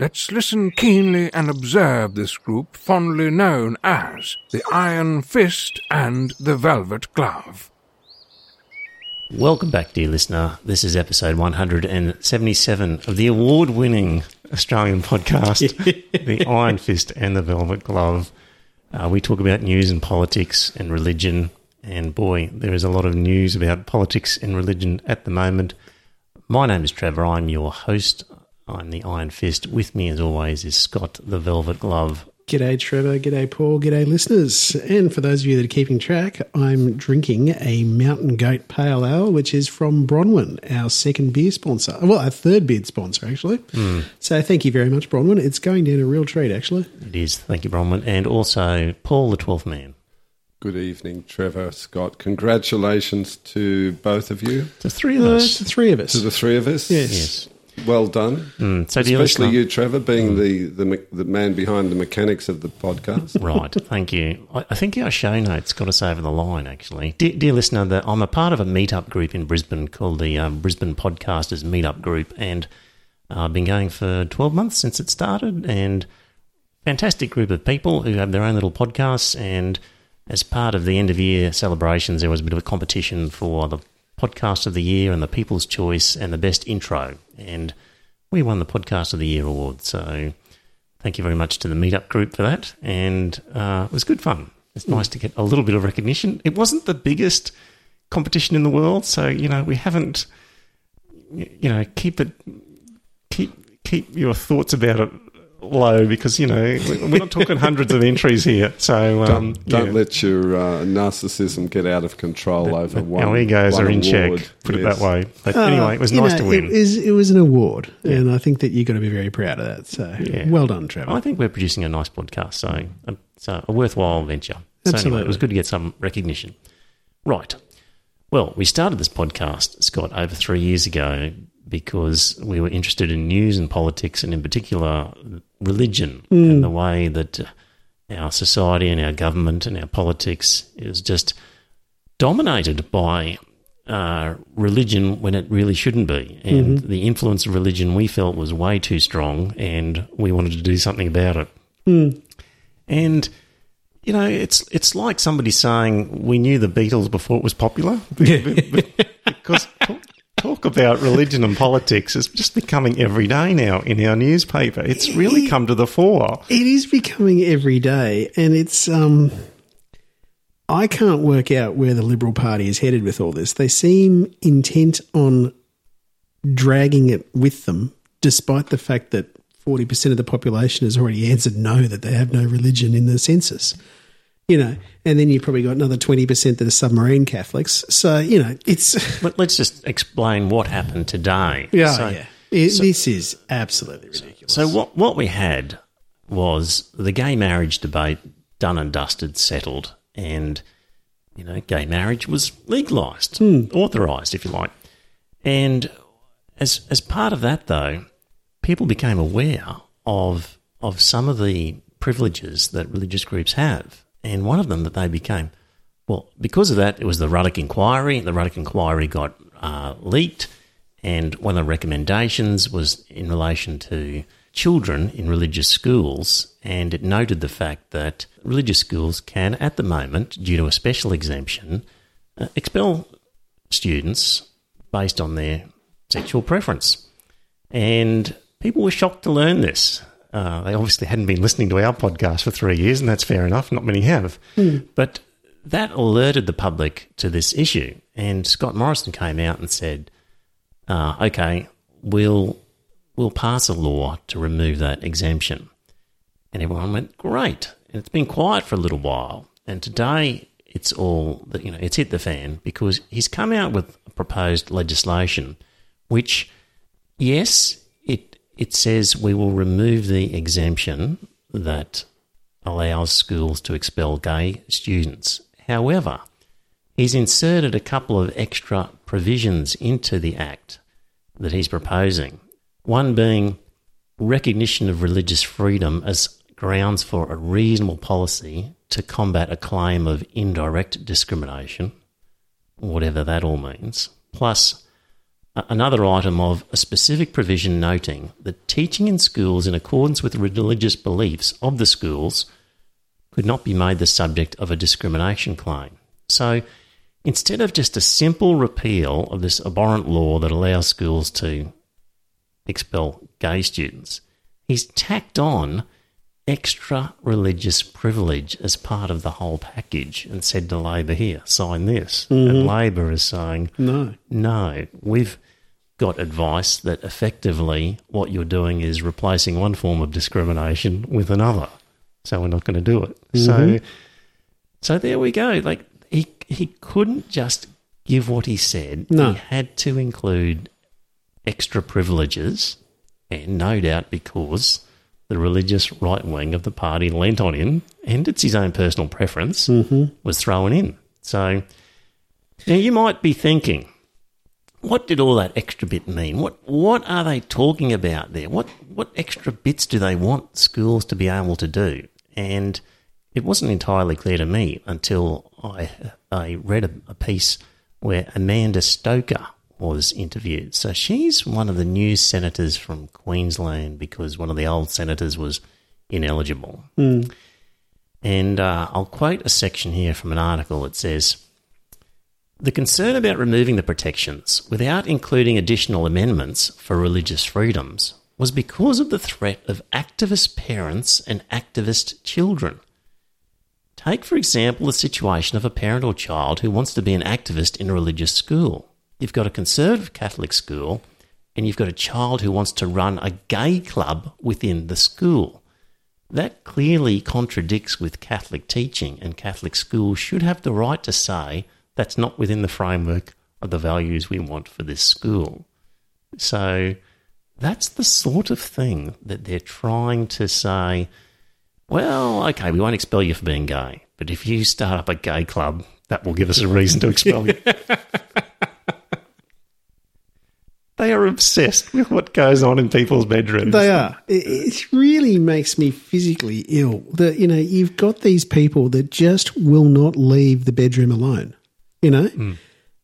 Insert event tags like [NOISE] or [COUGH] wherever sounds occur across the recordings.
Let's listen keenly and observe this group fondly known as the Iron Fist and the Velvet Glove. Welcome back, dear listener. This is episode 177 of the award winning Australian podcast, [LAUGHS] The Iron Fist and the Velvet Glove. Uh, we talk about news and politics and religion. And boy, there is a lot of news about politics and religion at the moment. My name is Trevor. I'm your host. I'm the Iron Fist. With me, as always, is Scott, the Velvet Glove. G'day, Trevor. G'day, Paul. G'day, listeners. And for those of you that are keeping track, I'm drinking a Mountain Goat Pale Ale, which is from Bronwyn, our second beer sponsor. Well, our third beer sponsor, actually. Hmm. So thank you very much, Bronwyn. It's going down a real treat, actually. It is. Thank you, Bronwyn. And also Paul, the 12th man. Good evening, Trevor, Scott. Congratulations to both of you, To three of Uh, us. it's the three of us. to the three of us. Yes. Yes. Well done. Mm, so, Especially you, Trevor, being the, the the man behind the mechanics of the podcast. Right, thank you. I I think our show notes got us over the line, actually. Dear, dear listener, that I'm a part of a meetup group in Brisbane called the um, Brisbane Podcasters Meetup Group, and uh, I've been going for 12 months since it started, and fantastic group of people who have their own little podcasts. And as part of the end of year celebrations, there was a bit of a competition for the podcast of the year and the People's Choice and the best intro, and we won the Podcast of the Year award. So thank you very much to the meetup group for that, and uh, it was good fun. It's nice to get a little bit of recognition. It wasn't the biggest competition in the world, so you know we haven't. You know, keep it, keep keep your thoughts about it low because you know we- we're not talking [LAUGHS] hundreds of entries here. So um, Don't, don't yeah. let your uh, narcissism get out of control over one. our egos one are in award. check. Put it that way. But Uh, anyway, it was nice know, to win. It was, it was an award, and I think that you've got to be very proud of that. So Yeah. well done, Trevor. I think we're producing a nice podcast, so a, so a worthwhile venture. So anyway, Absolutely. it was good to get some recognition. Right. Well, we started this podcast, Scott, over three years ago because we were interested in news and politics, and in particular, religion and the way that uh, our society and our government and our politics is just dominated by uh, religion when it really shouldn't be. And the influence of religion we felt was way too strong, and we wanted to do something about it. And you know, it's it's like somebody saying we knew the Beatles before it was popular, [LAUGHS] [LAUGHS] because talk, talk about religion and politics is just becoming every day now in our newspaper. It's really come to the fore. It is becoming every day, and it's um. I can't work out where the Liberal Party is headed with all this. They seem intent on dragging it with them, despite the fact that forty percent of the population has already answered no that they have no religion in the census. You know, and then you've probably got another twenty percent that are submarine Catholics. So you know, it's [LAUGHS] But let's just explain what happened today. yeah, So- yeah. It- this is absolutely ridiculous. So what what we had was the gay marriage debate done and dusted, settled, and you know, gay marriage was legalised, hmm. authorised, if you like. And as as part of that, though, people became aware of of some of the privileges that religious groups have, and one of them that they became well because of that. It was the Ruddock inquiry. The Ruddock inquiry got uh, leaked, and one of the recommendations was in relation to children in religious schools, and it noted the fact that religious schools can, at the moment, due to a special exemption, uh, expel students based on their sexual preference. And people were shocked to learn this. Uh, they obviously hadn't been listening to our podcast for three years, and that's fair enough. Not many have. But that alerted the public to this issue. And Scott Morrison came out and said, uh, okay, we'll, we'll pass a law to remove that exemption. And everyone went, great. And it's been quiet for a little while. And today it's all, that you know, it's hit the fan because he's come out with proposed legislation which, yes, it, says we will remove the exemption that allows schools to expel gay students. However, he's inserted a couple of extra provisions into the Act that he's proposing. One being recognition of religious freedom as grounds for a reasonable policy to combat a claim of indirect discrimination, whatever that all means, plus another item of a specific provision noting that teaching in schools in accordance with religious beliefs of the schools could not be made the subject of a discrimination claim. So instead of just a simple repeal of this abhorrent law that allows schools to expel gay students, he's tacked on extra religious privilege as part of the whole package and said to Labor, here, sign this. And mm-hmm. Labor is saying, No. no, we've got advice that effectively what you're doing is replacing one form of discrimination with another. So we're not going to do it. So, mm-hmm. so there we go. Like he he couldn't just give what he said. No. He had to include extra privileges, and no doubt because the religious right wing of the party lent on him, and it's his own personal preference, mm-hmm. was thrown in. So now you might be thinking, what did all that extra bit mean? What what are they talking about there? What what extra bits do they want schools to be able to do? And it wasn't entirely clear to me until I I read a, a piece where Amanda Stoker was interviewed. So she's one of the new senators from Queensland because one of the old senators was ineligible. And uh, I'll quote a section here from an article that says. The concern about removing the protections without including additional amendments for religious freedoms was because of the threat of activist parents and activist children. Take, for example, the situation of a parent or child who wants to be an activist in a religious school. You've got a conservative Catholic school, and you've got a child who wants to run a gay club within the school. That clearly contradicts with Catholic teaching, and Catholic schools should have the right to say that's not within the framework of the values we want for this school. So that's the sort of thing that they're trying to say, well, okay, we won't expel you for being gay, but if you start up a gay club, that will give us a reason to expel you. [LAUGHS] they are obsessed with what goes on in people's bedrooms. They are. It, it really makes me physically ill that, you know, you've got these people that just will not leave the bedroom alone. You know, hmm.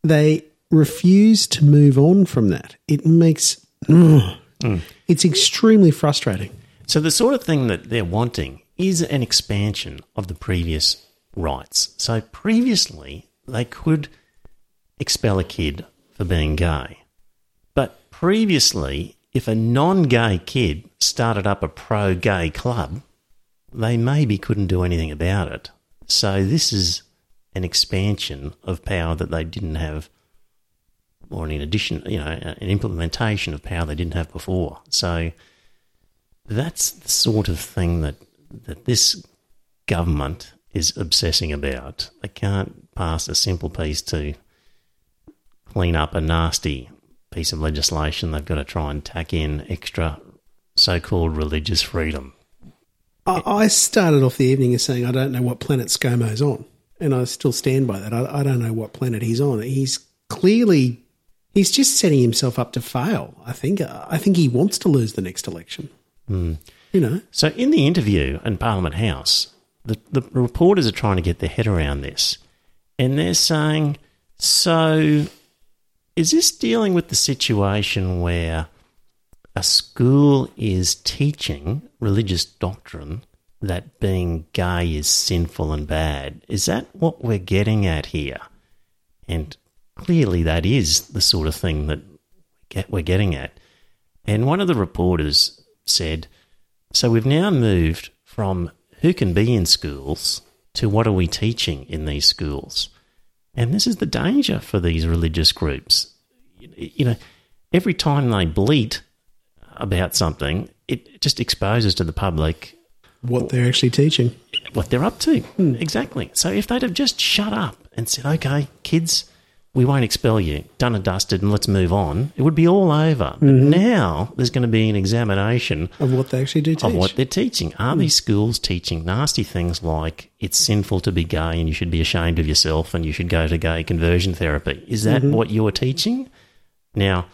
they refuse to move on from that. It makes, ugh. Hmm. it's extremely frustrating. So the sort of thing that they're wanting is an expansion of the previous rights. So previously, they could expel a kid for being gay. Previously, if a non gay kid started up a pro gay club, they maybe couldn't do anything about it. So this is an expansion of power that they didn't have, or in addition, you know, an implementation of power they didn't have before. So that's the sort of thing that, that this government is obsessing about. They can't pass a simple piece to clean up a nasty piece of legislation. They've got to try and tack in extra so called religious freedom. I, I started off the evening as saying I don't know what planet ScoMo's on, and I still stand by that. I, I don't know what planet he's on. He's clearly he's just setting himself up to fail. I think. I think he wants to lose the next election. Hmm. You know, So, in the interview in Parliament House, the, the reporters are trying to get their head around this. And they're saying, so is this dealing with the situation where a school is teaching religious doctrine that being gay is sinful and bad? Is that what we're getting at here? And clearly, that is the sort of thing that we're getting at. And one of the reporters said, So we've now moved from who can be in schools to what are we teaching in these schools? And this is the danger for these religious groups. You know, every time they bleat about something, it just exposes to the public what they're actually teaching. what they're up to. Exactly. So if they'd have just shut up and said, okay, kids, we won't expel you, done and dusted, and let's move on, it would be all over. But mm-hmm. now there's going to be an examination Of what they actually do teach. of what they're teaching. Are mm. these schools teaching nasty things like it's sinful to be gay and you should be ashamed of yourself and you should go to gay conversion therapy? Is that mm-hmm. what you're teaching? Now,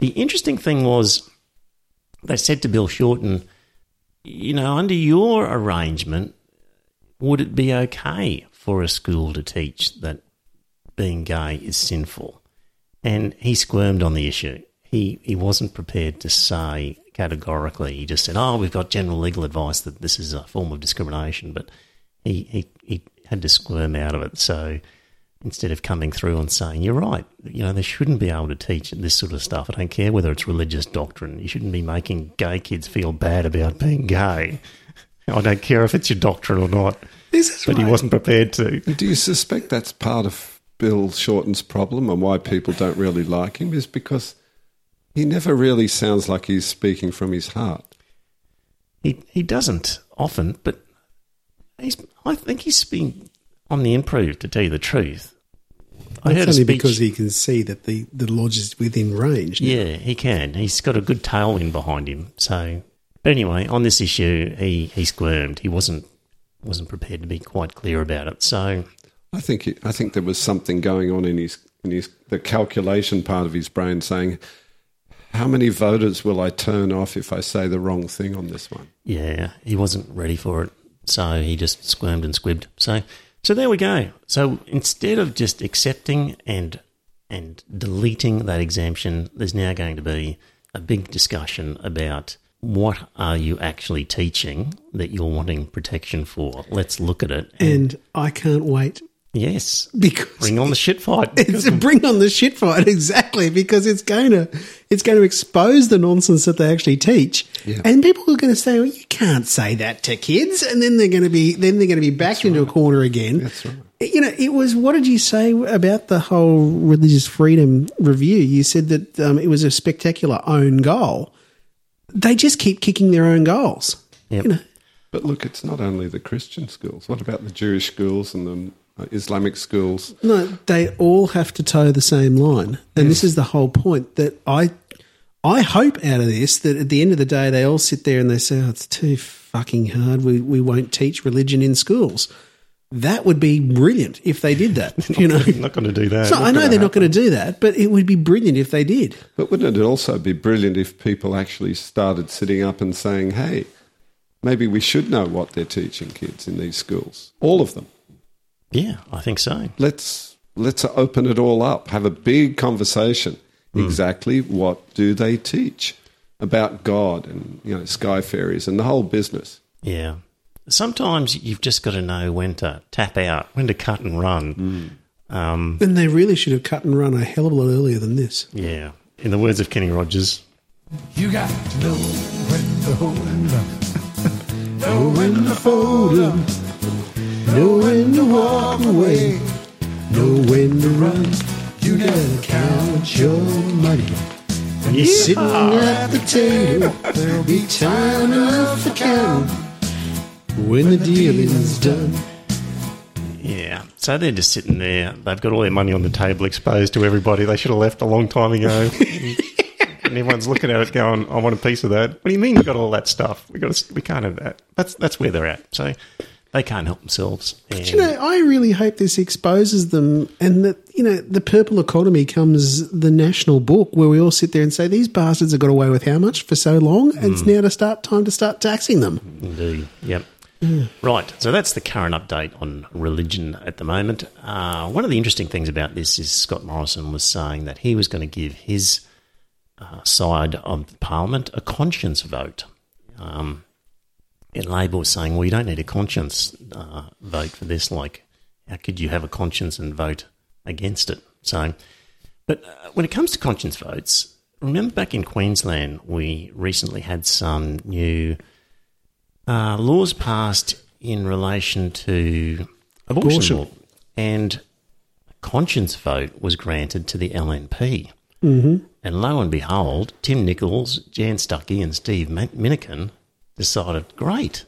the interesting thing was they said to Bill Shorten, you know, under your arrangement, would it be okay for a school to teach that being gay is sinful? And he squirmed on the issue. He he wasn't prepared to say categorically. He just said, "Oh, we've got general legal advice that this is a form of discrimination," but he he, he had to squirm out of it. So instead of coming through and saying, "You're right," you know, they shouldn't be able to teach this sort of stuff. I don't care whether it's religious doctrine. You shouldn't be making gay kids feel bad about being gay. [LAUGHS] I don't care if it's your doctrine or not. This is But he wasn't prepared to. Do you suspect that's part of Bill Shorten's problem and why people don't really like him? Is because he never really sounds like he's speaking from his heart. He he doesn't often, but he's. I think he's been on the improve. To tell you the truth, I That's heard a only speech. because he can see that the, the lodge is within range. now. yeah, he can. He's got a good tailwind behind him. So, but anyway, on this issue, he he squirmed. He wasn't wasn't prepared to be quite clear about it. So I think he, I think there was something going on in his in his the calculation part of his brain saying, "How many voters will I turn off if I say the wrong thing on this one?" Yeah, he wasn't ready for it, so he just squirmed and squibbed. So, so there we go. So instead of just accepting and and deleting that exemption, there's now going to be a big discussion about what are you actually teaching that you're wanting protection for. Let's look at it. And I can't wait yes, because bring on the shit fight. [LAUGHS] it's a bring on the shit fight [LAUGHS] exactly because it's going to it's going to expose the nonsense that they actually teach, Yeah. and people are going to say, "Well, you can't say that to kids," and then they're going to be then they're going to be backed into a corner again. That's right. You know, it was what did you say about the whole religious freedom review? You said that um, it was a spectacular own goal. They just keep kicking their own goals. Yep. You know, But look, it's not only the Christian schools. What about the Jewish schools and the Islamic schools? No, they all have to toe the same line, and this is the whole point. That I, I hope out of this that at the end of the day they all sit there and they say, "Oh, it's too fucking hard. We we won't teach religion in schools." That would be brilliant if they did that. [LAUGHS] You know, I'm not going to do that. so I know they're not going to do that, but it would be brilliant if they did. But wouldn't it also be brilliant if people actually started sitting up and saying, "Hey, maybe we should know what they're teaching kids in these schools, all of them." Yeah, I think so. let's let's open it all up. Have a big conversation. Exactly what do they teach about God and you know sky fairies and the whole business? Yeah. Sometimes you've just got to know when to tap out, when to cut and run. Um, And they really should have cut and run a hell of a lot earlier than this. yeah. In the words of Kenny Rogers, You got to know when to hold up. [LAUGHS] Know when to fold 'em, know when to walk away, know when to run. You gotta count your money. When you're sitting at the table, there'll be time enough for counting when the dealing's done. yeah. So they're just sitting there. They've got all their money on the table exposed to everybody. They should have left a long time ago. [LAUGHS] and everyone's looking at it going, I want a piece of that. What do you mean you got all that stuff? We got to, we can't have that. That's, that's where they're at. So they can't help themselves. And You know, I really hope this exposes them and that, you know, the purple economy comes the national book where we all sit there and say, these bastards have got away with how much for so long? And it's now to start time to start taxing them. Indeed. Yep. Right. So that's the current update on religion at the moment. Uh, one of the interesting things about this is Scott Morrison was saying that he was going to give his uh, side of Parliament a conscience vote. Um, and Labor saying, well, you don't need a conscience uh, vote for this. Like, how could you have a conscience and vote against it? So, but uh, when it comes to conscience votes, remember back in Queensland, we recently had some new uh, laws passed in relation to abortion, Abortion. law, and a conscience vote was granted to the LNP. Mm-hmm. And lo and behold, Tim Nicholls, Jan Stuckey, and Steve Min- Minnikin decided, great,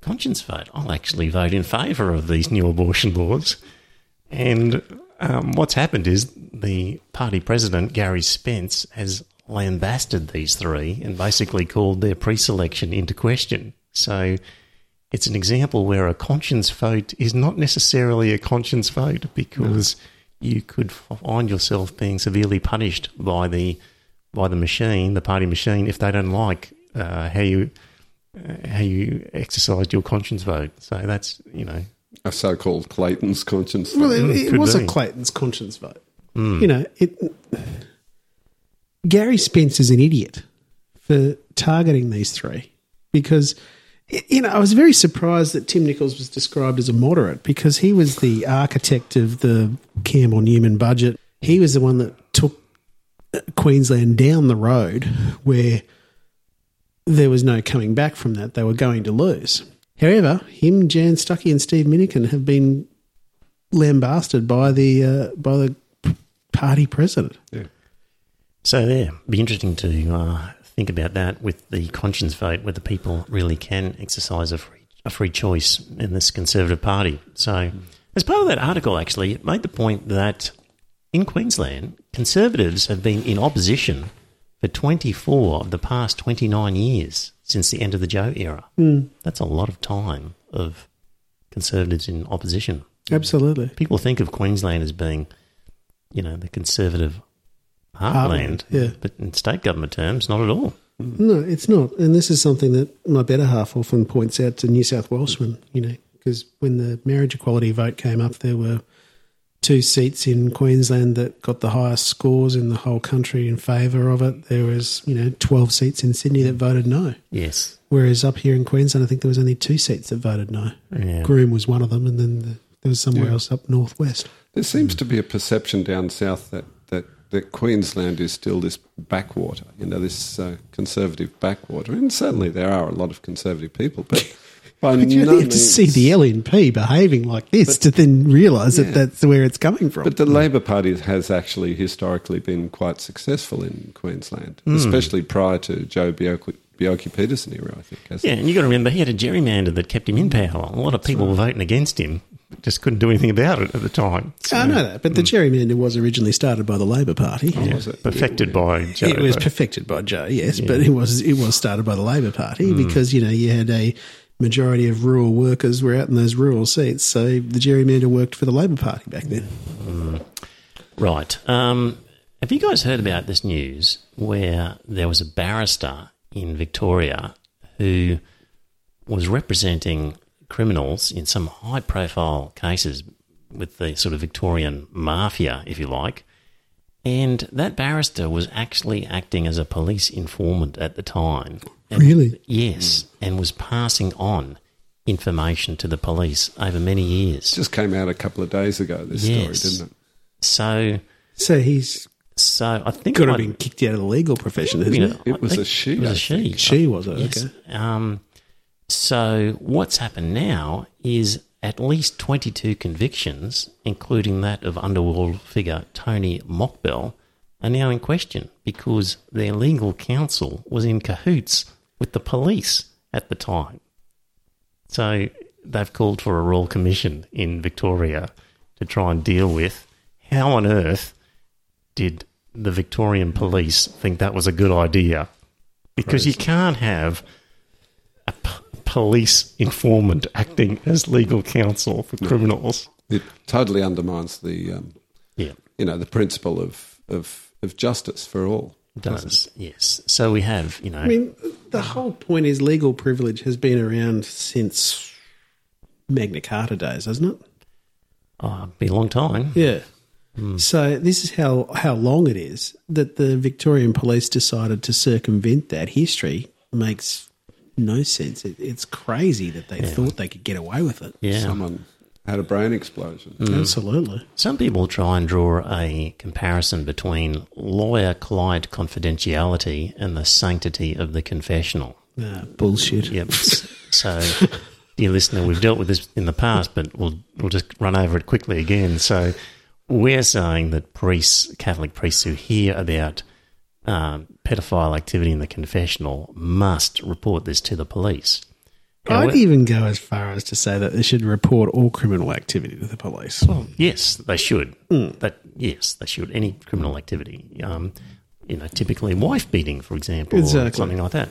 conscience vote. I'll actually vote in favour of these new abortion laws. And um, what's happened is the party president, Gary Spence, has lambasted these three and basically called their pre selection into question. So it's an example where a conscience vote is not necessarily a conscience vote because you could find yourself being severely punished by the by the machine, the party machine, if they don't like uh, how you how you exercised your conscience vote. So that's you know A so called Clayton's conscience. Well, vote. it, it was be. a Clayton's conscience vote. Hmm. You know, it. Gary Spence is an idiot for targeting these three because, you know, I was very surprised that Tim Nicholls was described as a moderate because he was the architect of the Campbell Newman budget. He was the one that took Queensland down the road where there was no coming back from that. They were going to lose. However, him, Jan Stuckey, and Steve Minnikin have been lambasted by the uh, by the party president. Yeah. So yeah, be interesting to uh, think about that with the conscience vote, whether people really can exercise a free a free choice in this Conservative Party. So, as part of that article, actually, it made the point that in Queensland, Conservatives have been in opposition for 24 of the past 29 years since the end of the Joh era. Hmm. That's a lot of time of Conservatives in opposition. Absolutely. People think of Queensland as being, you know, the Conservative Heartland, heartland, yeah. but in state government terms, not at all. No, it's not. And this is something that my better half often points out to New South Welshmen, you know, because when the marriage equality vote came up, there were two seats in Queensland that got the highest scores in the whole country in favour of it. There was, you know, 12 seats in Sydney that voted no. Yes. Whereas up here in Queensland, I think there was only two seats that voted no. Yeah. Groom was one of them, and then the, there was somewhere Yeah. else up northwest. There seems to be a perception down south that, that, that Queensland is still this backwater, you know, this uh, conservative backwater. And certainly there are a lot of conservative people, but by But you no only have to means- see the LNP behaving like this to then realise Yeah. that that's where it's coming from. But the Labor Party has actually historically been quite successful in Queensland, Hmm. especially prior to Joh Bjelke, Bioki Peterson era, I think. hasn't Yeah, it? and you've got to remember he had a gerrymander that kept him in power. A lot of people were voting against him, just couldn't do anything about it at the time. So, I know that, but the gerrymander was originally started by the Labor Party. yeah, was it? perfected by Joh. It was though. perfected by Joh, yes, but it was it was started by the Labor Party because you know you had a majority of rural workers were out in those rural seats, so the gerrymander worked for the Labor Party back then. Right. Um, have you guys heard about this news where there was a barrister in Victoria who was representing criminals in some high profile cases with the sort of Victorian mafia, if you like? And that barrister was actually acting as a police informant at the time. And- Really? Yes, and was passing on information to the police over many years. Just came out a couple of days ago, this Yes. story, didn't it? So, So he's so I think could it have might- been kicked out of the legal profession, hasn't you know, It I was think a she, It was a she. She was it? Yes. Okay. Um, so what's happened now is at least 22 convictions, including that of underworld figure Tony Mokbel, are now in question because their legal counsel was in cahoots with the police at the time. So they've called for a royal commission in Victoria to try and deal with how on earth did the Victorian police think that was a good idea? Because you can't have a p- police informant acting as legal counsel for criminals. It totally undermines the, um, Yeah, you know, the principle of, of, of justice for all. It does. Yes. So we have, you know, I mean, the whole point is legal privilege has been around since Magna Carta days, hasn't it? oh, been a long time. Yeah. Hmm. So this is how how long it is that the Victorian police decided to circumvent that history makes no sense. It, it's crazy that they thought they could get away with it. Yeah. Someone had a brain explosion. Absolutely. Some people try and draw a comparison between lawyer client confidentiality and the sanctity of the confessional. Ah, bullshit. Yep. [LAUGHS] so, dear listener, we've dealt with this in the past, but we'll we'll just run over it quickly again. So, we're saying that priests, Catholic priests who hear about um, pedophile activity in the confessional, must report this to the police. I'd However- even go as far as to say that they should report all criminal activity to the police. Well, Yes, they should. That yes, they should. Any criminal activity, um, you know, typically wife beating, for example, or something like that.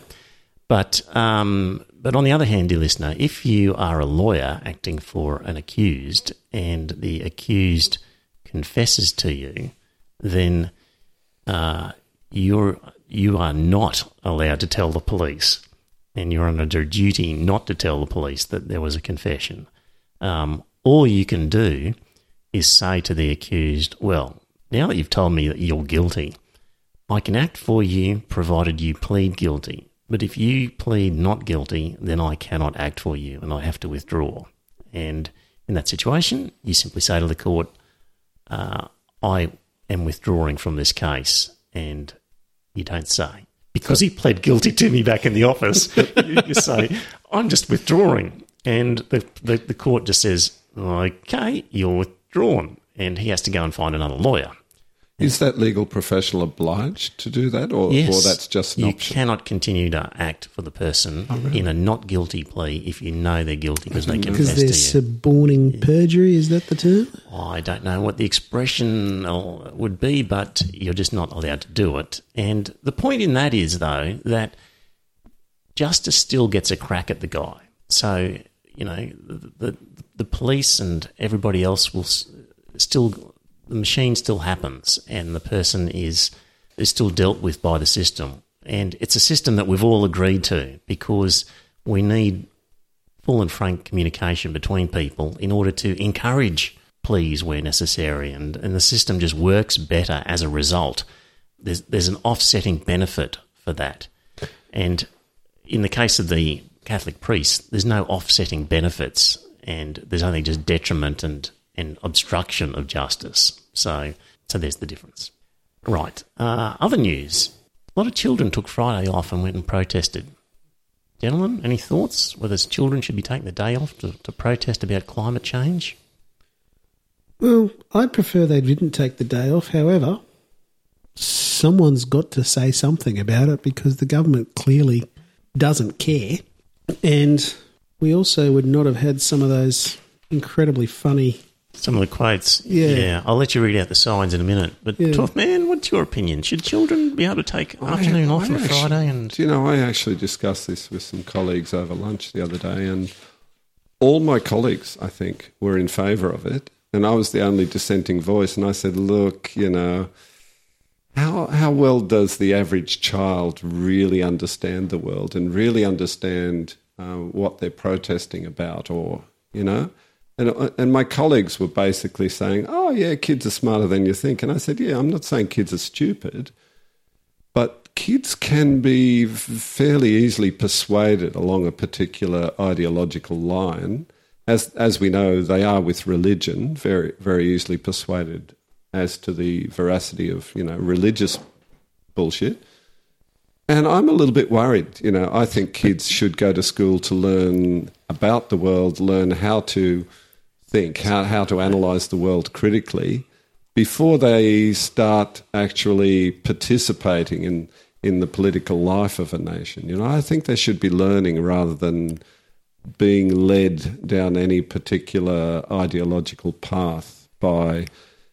But um, but on the other hand, dear listener, if you are a lawyer acting for an accused and the accused confesses to you, then uh, you're you are not allowed to tell the police, and you're under duty not to tell the police that there was a confession. Um, all you can do is say to the accused, "Well, now that you've told me that you're guilty, I can act for you provided you plead guilty. But if you plead not guilty, then I cannot act for you, and I have to withdraw." And in that situation, you simply say to the court, uh, I am withdrawing from this case, and you don't say. Because he pled guilty to me back in the office, [LAUGHS] you, you say, I'm just withdrawing. And the, the, the court just says, okay, you're withdrawn. And he has to go and find another lawyer. Is that legal professional obliged to do that, or, Yes, or that's just an you option? cannot continue to act for the person oh, in a not guilty plea if you know they're guilty because they mm-hmm. confess Because to they're you. suborning perjury, is that the term? Oh, I don't know what the expression would be, but you're just not allowed to do it. And the point in that is, though, that justice still gets a crack at the guy. So, you know, the, the, the police and everybody else will s- still, the machine still happens, and the person is, is still dealt with by the system. And it's a system that we've all agreed to because we need full and frank communication between people in order to encourage pleas where necessary, and, and the system just works better as a result. There's, there's an offsetting benefit for that. And in the case of the Catholic priest, there's no offsetting benefits, and there's only just detriment and, and obstruction of justice. So, so there's the difference. Right. Uh, other news. A lot of children took Friday off and went and protested. Gentlemen, any thoughts whether children should be taking the day off to, to protest about climate change? Well, I'd prefer they didn't take the day off. However, someone's got to say something about it because the government clearly doesn't care. And we also would not have had some of those incredibly funny. Some of the quotes. Yeah. I'll let you read out the signs in a minute. But, Yeah. Tough Man, what's your opinion? Should children be able to take afternoon I- off I on actually- Friday? And Do you know, I actually discussed this with some colleagues over lunch the other day, and all my colleagues, I think, were in favour of it. And I was the only dissenting voice. And I said, look, you know, how, how well does the average child really understand the world and really understand uh, what they're protesting about? Or, you know, and, and my colleagues were basically saying, oh, yeah, kids are smarter than you think. And I said, yeah, I'm not saying kids are stupid. But kids can be fairly easily persuaded along a particular ideological line. As, as we know, they are with religion, very, very easily persuaded as to the veracity of, you know, religious bullshit. And I'm a little bit worried. You know, I think kids should go to school to learn about the world, learn how to think, how, how to analyze the world critically before they start actually participating in, in the political life of a nation. You know, I think they should be learning rather than being led down any particular ideological path by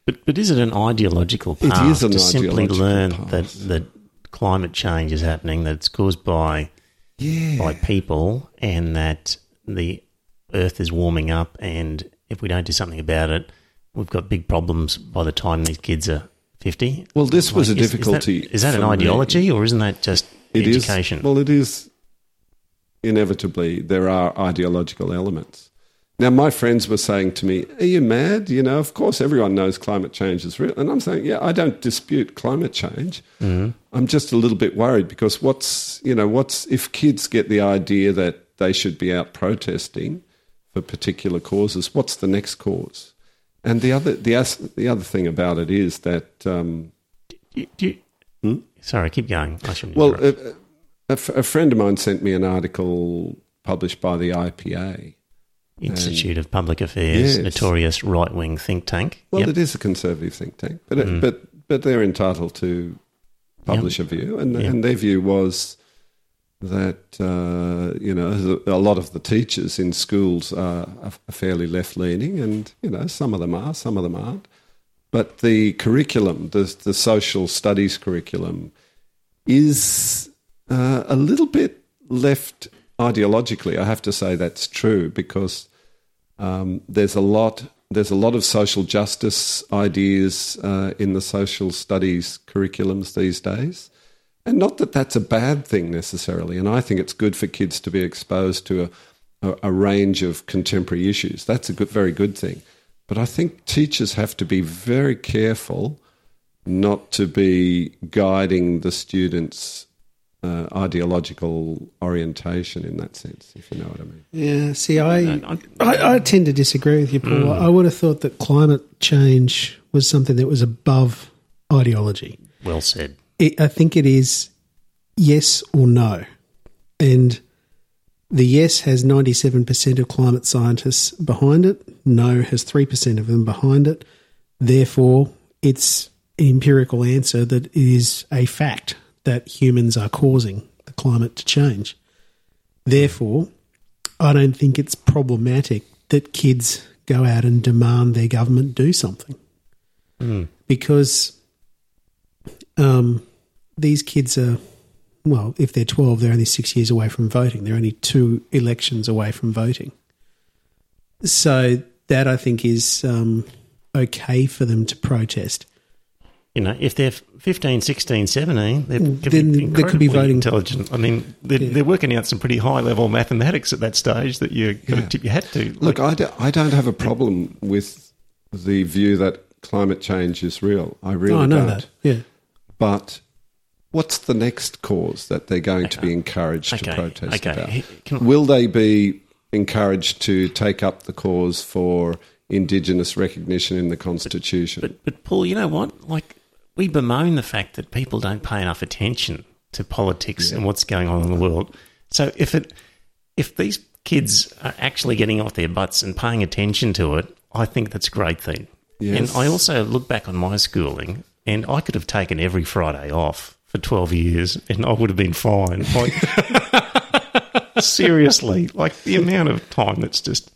but, but is it an ideological path it is an to simply learn path. that, that climate change is happening, that it's caused by yeah by people and that the earth is warming up and if we don't do something about it we've got big problems by the time these kids are 50 Well, this was a Like, is- difficulty is that, is that an ideology or isn't that just It is education well, it is inevitably there are ideological elements. Now, my friends were saying to me, "Are you mad? You know, of course, everyone knows climate change is real." And I'm saying, "Yeah, I don't dispute climate change. Mm-hmm. I'm just a little bit worried because what's you know what's if kids get the idea that they should be out protesting for particular causes, what's the next cause?" And the other the as- the other thing about it is that. Um, Do- do you- sorry keep going well, a, a, a friend of mine sent me an article published by the IPA. Institute of Public Affairs Yes. notorious right-wing think tank Well, Yep. it is a conservative think tank, but it, but but they're entitled to publish a view, and Yeah. and their view was that uh, you know a lot of the teachers in schools are, fairly left leaning, and you know some of them are, some of them aren't. But the curriculum, the the social studies curriculum, is uh, a little bit left ideologically. I have to say that's true because um, there's a lot there's a lot of social justice ideas uh, in the social studies curriculums these days. And not that that's a bad thing necessarily. And I think it's good for kids to be exposed to a, a, a range of contemporary issues. That's a good, very good thing. But I think teachers have to be very careful not to be guiding the students' uh, ideological orientation in that sense, if you know what I mean. Yeah, see, I, I, I tend to disagree with you, Paul. I would have thought that climate change was something that was above ideology. Well said. It, I think it is yes or no. And the yes has 97% of climate scientists behind it, no has 3% of them behind it. Therefore, it's an empirical answer that it is a fact that humans are causing the climate to change. Therefore, I don't think it's problematic that kids go out and demand their government do something. Because um, these kids are, well, if they're 12, they're only six years away from voting. They're only two elections away from voting. So that I think is um, okay for them to protest. You know, if they're 15, 16, 17, they're Mm, could then be they could be voting- intelligent. I mean, they're, they're working out some pretty high level mathematics at that stage that you got to Yeah. tip your hat to. Look, I, do, I don't have a problem with the view that climate change is real. I really oh, I know don't. that. Yeah. But what's the next cause that they're going to be encouraged Okay, to protest okay. about? Will they be encouraged to take up the cause for Indigenous recognition in the Constitution? But but Paul, you know what? Like we bemoan the fact that people don't pay enough attention to politics and what's going on in the world. So if it if these kids are actually getting off their butts and paying attention to it, I think that's a great thing. Yes. And I also look back on my schooling, and I could have taken every Friday off for twelve years, and I would have been fine. Like seriously, like the amount of time that's just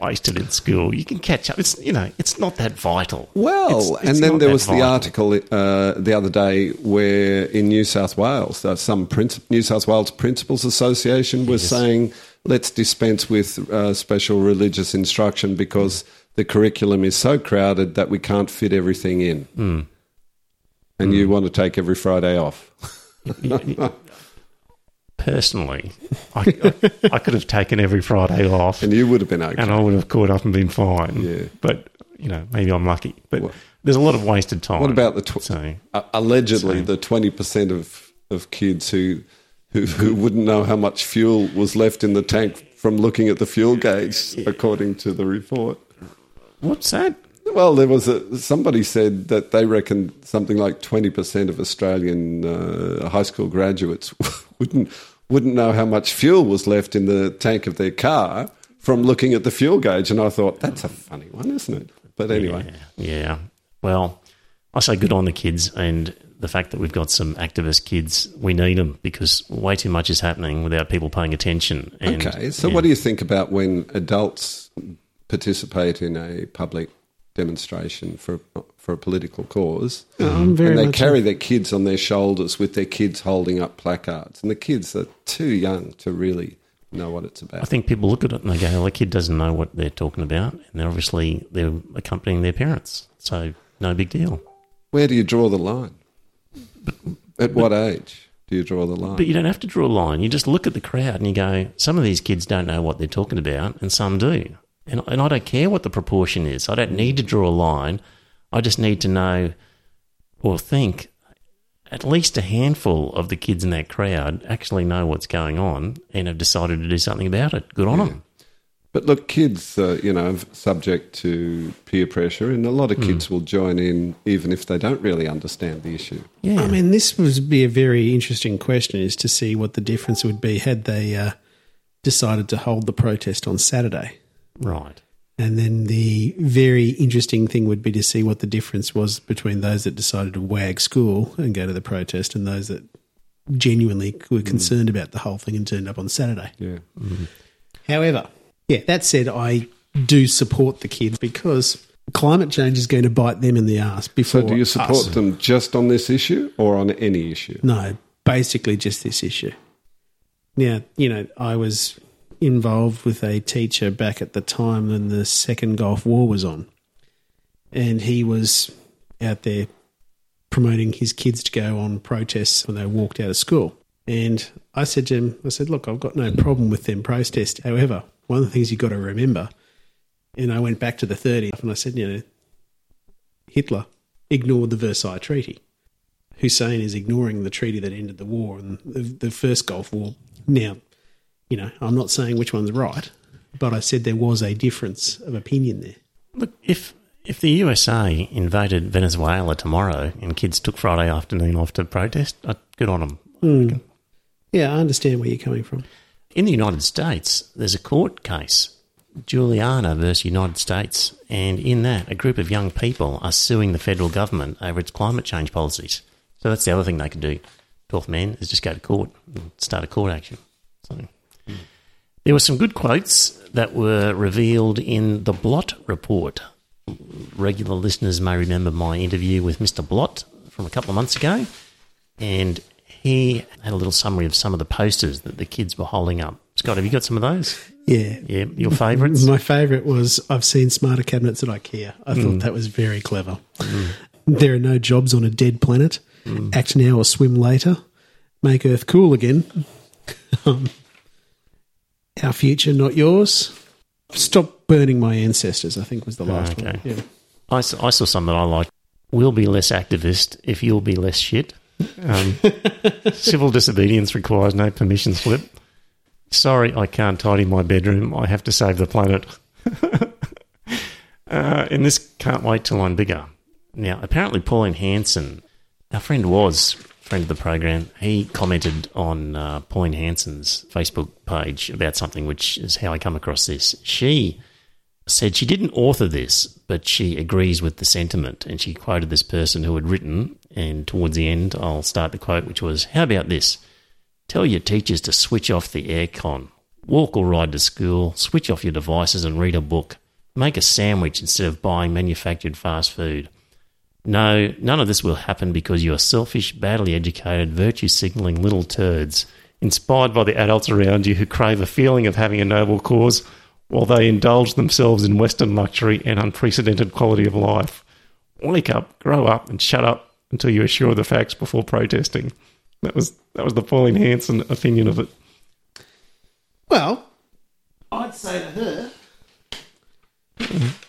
wasted in school, you can catch up. It's you know, it's not that vital. Well, It's- it's and then there was the article uh, the other day where in New South Wales, uh, some New South Wales Principals Association was saying, let's dispense with uh, special religious instruction because the curriculum is so crowded that we can't fit everything in. Hmm. And you want to take every Friday off. [LAUGHS] personally, I, I, I could have taken every Friday off, And you would have been okay. and I would have caught up and been fine. Yeah. But you know, maybe I'm lucky. But What- there's a lot of wasted time. What about the tw- so? uh, allegedly So- the twenty percent of of kids who, who who wouldn't know how much fuel was left in the tank from looking at the fuel gauge, according to the report? What's that? Well, there was a somebody said that they reckon something like twenty percent of Australian uh, high school graduates [LAUGHS] wouldn't wouldn't know how much fuel was left in the tank of their car from looking at the fuel gauge, and I thought that's a funny one, isn't it? But anyway. Yeah, yeah. Well, I say good on the kids, and the fact that we've got some activist kids, we need them because way too much is happening without people paying attention. And, Okay, so yeah. what do you think about when adults participate in a public demonstration for for a political cause, oh, I'm very and they much carry their kids on their shoulders with their kids holding up placards, and the kids are too young to really know what it's about. I think people look at it and they go, well, the kid doesn't know what they're talking about. And they're obviously they're accompanying their parents. So no big deal. Where do you draw the line? At what age do you draw the line? But you don't have to draw a line. You just look at the crowd and you go, some of these kids don't know what they're talking about and some do. And, and I don't care what the proportion is. I don't need to draw a line. I just need to know or think at least a handful of the kids in that crowd actually know what's going on and have decided to do something about it. Good on them. But look, kids, uh, you know, are subject to peer pressure, and a lot of kids will join in even if they don't really understand the issue. Yeah. I mean, this would be a very interesting question is to see what the difference would be had they uh, decided to hold the protest on Saturday. Right. And then the very interesting thing would be to see what the difference was between those that decided to wag school and go to the protest and those that genuinely were mm. concerned about the whole thing and turned up on Saturday. Yeah. Mm-hmm. However, yeah, that said, I do support the kids because climate change is going to bite them in the ass before. So, do you support us. them just on this issue or on any issue? No, basically just this issue. Now, you know, I was involved with a teacher back at the time when the second Gulf War was on. And he was out there promoting his kids to go on protests when they walked out of school. And I said to him, I said, look, I've got no problem with them protest. However, one of the things you've got to remember, and I went back to the 30s and I said, you know, Hitler ignored the Versailles Treaty. Hussein is ignoring the treaty that ended the war and the, the first Gulf War. Now, you know, I'm not saying which one's right, but I said there was a difference of opinion there. Look, if if the USA invaded Venezuela tomorrow and kids took Friday afternoon off to protest, uh, good on them. Hmm. Yeah, I understand where you're coming from. In the United States, there's a court case, Juliana versus United States, and in that, a group of young people are suing the federal government over its climate change policies. So that's the other thing they can do. Twelfth man is just go to court and start a court action. So there were some good quotes that were revealed in the Blot report. Regular listeners may remember my interview with Mr. Blot from a couple of months ago, and he had a little summary of some of the posters that the kids were holding up. Scott, have you got some of those? Yeah. Yeah, your favourites? My favourite was I've seen smarter cabinets at IKEA. I thought mm. that was very clever. Mm. There are no jobs on a dead planet. Mm. Act now or swim later. Make Earth cool again. [LAUGHS] Um, our future, not yours. Stop burning my ancestors, I think was the last one. Okay. Yeah. I saw, I saw some that I liked. We'll be less activist if you'll be less shit. Um, [LAUGHS] civil disobedience requires no permission slip. Sorry, I can't tidy my bedroom. I have to save the planet. [LAUGHS] uh, and this can't wait till I'm bigger. Now, apparently, Pauline Hanson, our friend was friend of the program. He commented on uh, Pauline Hanson's Facebook page about something, which is how I come across this. She said she didn't author this, but she agrees with the sentiment. And she quoted this person who had written, and towards the end, I'll start the quote, which was How about this? Tell your teachers to switch off the aircon, walk or ride to school, switch off your devices and read a book, make a sandwich instead of buying manufactured fast food. No, none of this will happen because you are selfish, badly educated, virtue signaling little turds, inspired by the adults around you who crave a feeling of having a noble cause while they indulge themselves in Western luxury and unprecedented quality of life. Wake up, grow up, and shut up until you are sure of the facts before protesting. That was that was the Pauline Hanson opinion of it. Well, I'd say to her,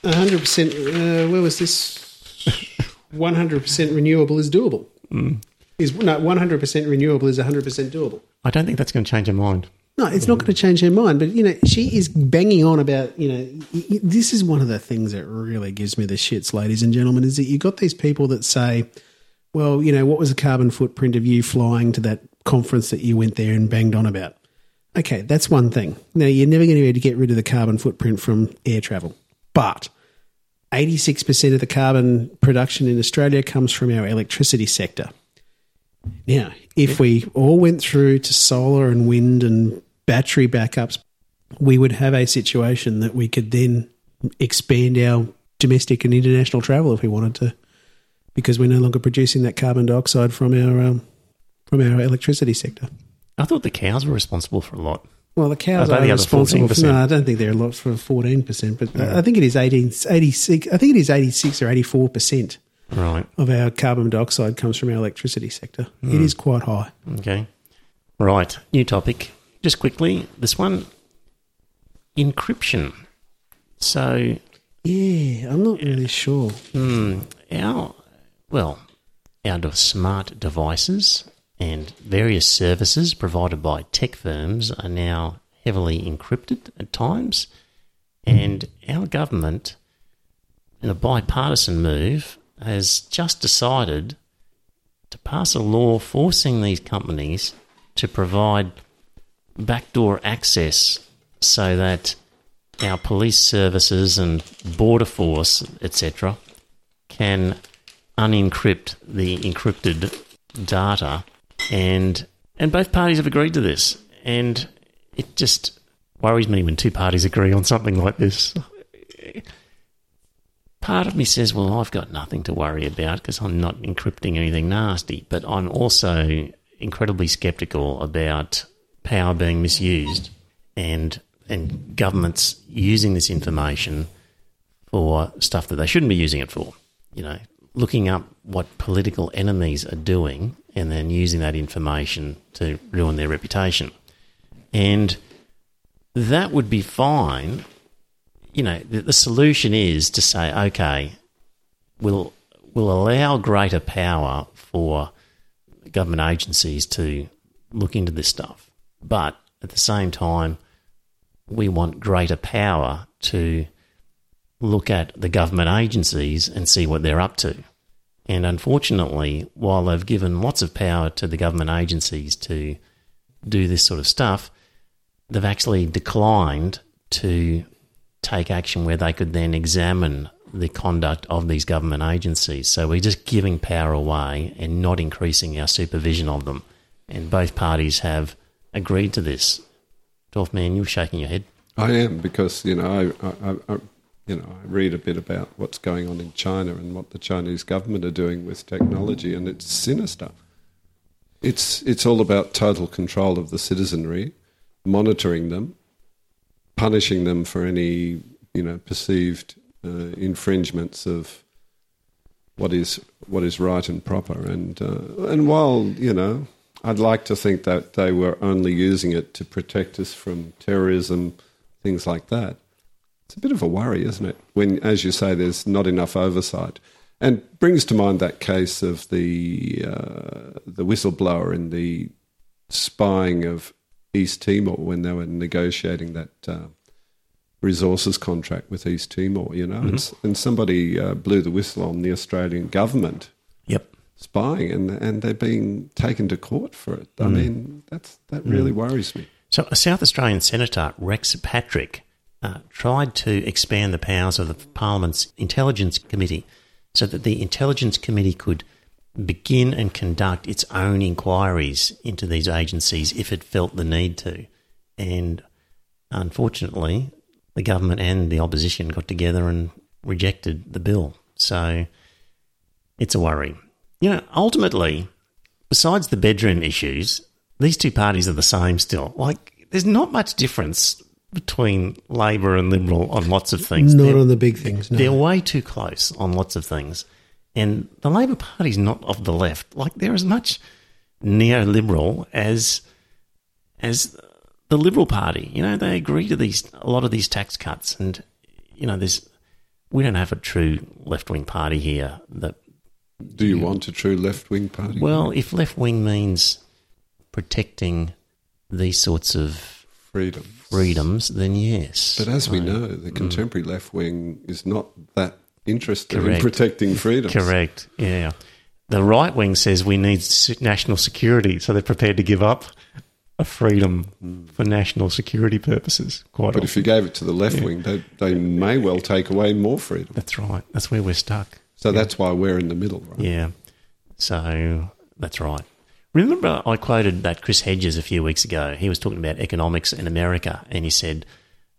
hundred percent. Uh, where was this? [LAUGHS] One hundred percent renewable is doable. Mm. Is no one hundred percent renewable is hundred percent doable. I don't think that's going to change her mind. No, it's not going to change her mind. But you know, she is banging on about you know. This is one of the things that really gives me the shits, ladies and gentlemen, is that you got these people that say, "Well, you know, what was the carbon footprint of you flying to that conference that you went there and banged on about?" Okay, that's one thing. Now you're never going to be able to get rid of the carbon footprint from air travel, but 86% of the carbon production in Australia comes from our electricity sector. Now, if we all went through to solar and wind and battery backups, we would have a situation that we could then expand our domestic and international travel if we wanted to, because we're no longer producing that carbon dioxide from our um, from our electricity sector. I thought the cows were responsible for a lot. Well, the cows Are are responsible. For, no, I don't think they're a lot for fourteen percent, but I think it is 18, 86 I think it is eighty six or eighty four percent Right. of our carbon dioxide comes from our electricity sector. Hmm. It is quite high. Okay. Right. New topic. Just quickly, this one encryption. So, Yeah, I'm not really sure. hmm, our, well, our smart devices and various services provided by tech firms are now heavily encrypted at times. And our government, in a bipartisan move, has just decided to pass a law forcing these companies to provide backdoor access so that our police services and border force, etc., can unencrypt the encrypted data and and both parties have agreed to this. And it just worries me when two parties agree on something like this. Part of me says, well, I've got nothing to worry about because I'm not encrypting anything nasty. But I'm also incredibly skeptical about power being misused and and governments using this information for stuff that they shouldn't be using it for. You know, looking up what political enemies are doing and then using that information to ruin their reputation. And that would be fine. You know, the, the solution is to say, okay, we'll, we'll allow greater power for government agencies to look into this stuff. But at the same time, we want greater power to look at the government agencies and see what they're up to. And unfortunately, while they've given lots of power to the government agencies to do this sort of stuff, they've actually declined to take action where they could then examine the conduct of these government agencies. So we're just giving power away and not increasing our supervision of them. And both parties have agreed to this. Twelfth man, you're shaking your head. I am because you know I, I, I, you know I read a bit about what's going on in China and what the Chinese government are doing with technology, and it's sinister. It's it's all about total control of the citizenry, monitoring them, punishing them for any you know perceived uh, infringements of what is what is right and proper. And uh, and while you know, I'd like to think that they were only using it to protect us from terrorism, things like that. It's a bit of a worry, isn't it? When, as you say, there's not enough oversight, and brings to mind that case of the uh, the whistleblower in the spying of East Timor when they were negotiating that uh, resources contract with East Timor, you know, and, and, somebody uh, blew the whistle on the Australian government. Yep. Spying and and they're being taken to court for it. I mean, that's that really worries me. So, a South Australian Senator, Rex Patrick, uh, tried to expand the powers of the Parliament's Intelligence Committee so that the Intelligence Committee could begin and conduct its own inquiries into these agencies if it felt the need to. And unfortunately, the government and the opposition got together and rejected the bill. So it's a worry. You know, ultimately, besides the bedroom issues, these two parties are the same still. Like, there's not much difference between Labor and Liberal on lots of things. Not They're- on the big things. No. they're way too close on lots of things. And the Labor Party's not of the left. Like they're as much neoliberal as as the Liberal Party. You know, they agree to these a lot of these tax cuts and you know, there's we don't have a true left wing party here that Do you want a true left wing party? well, if left wing means protecting these sorts of freedom. Freedoms, then yes. But as we I- know, the mm. contemporary left wing is not that interested in protecting freedoms. Correct. Yeah. The right wing says we need national security, so they're prepared to give up a freedom mm. for national security purposes. Quite But often. if you gave it to the left wing, they, they may well take away more freedom. That's right. That's where we're stuck. So that's why we're in the middle, right? Yeah. So that's right. Remember, I quoted that Chris Hedges a few weeks ago. He was talking about economics in America, and he said,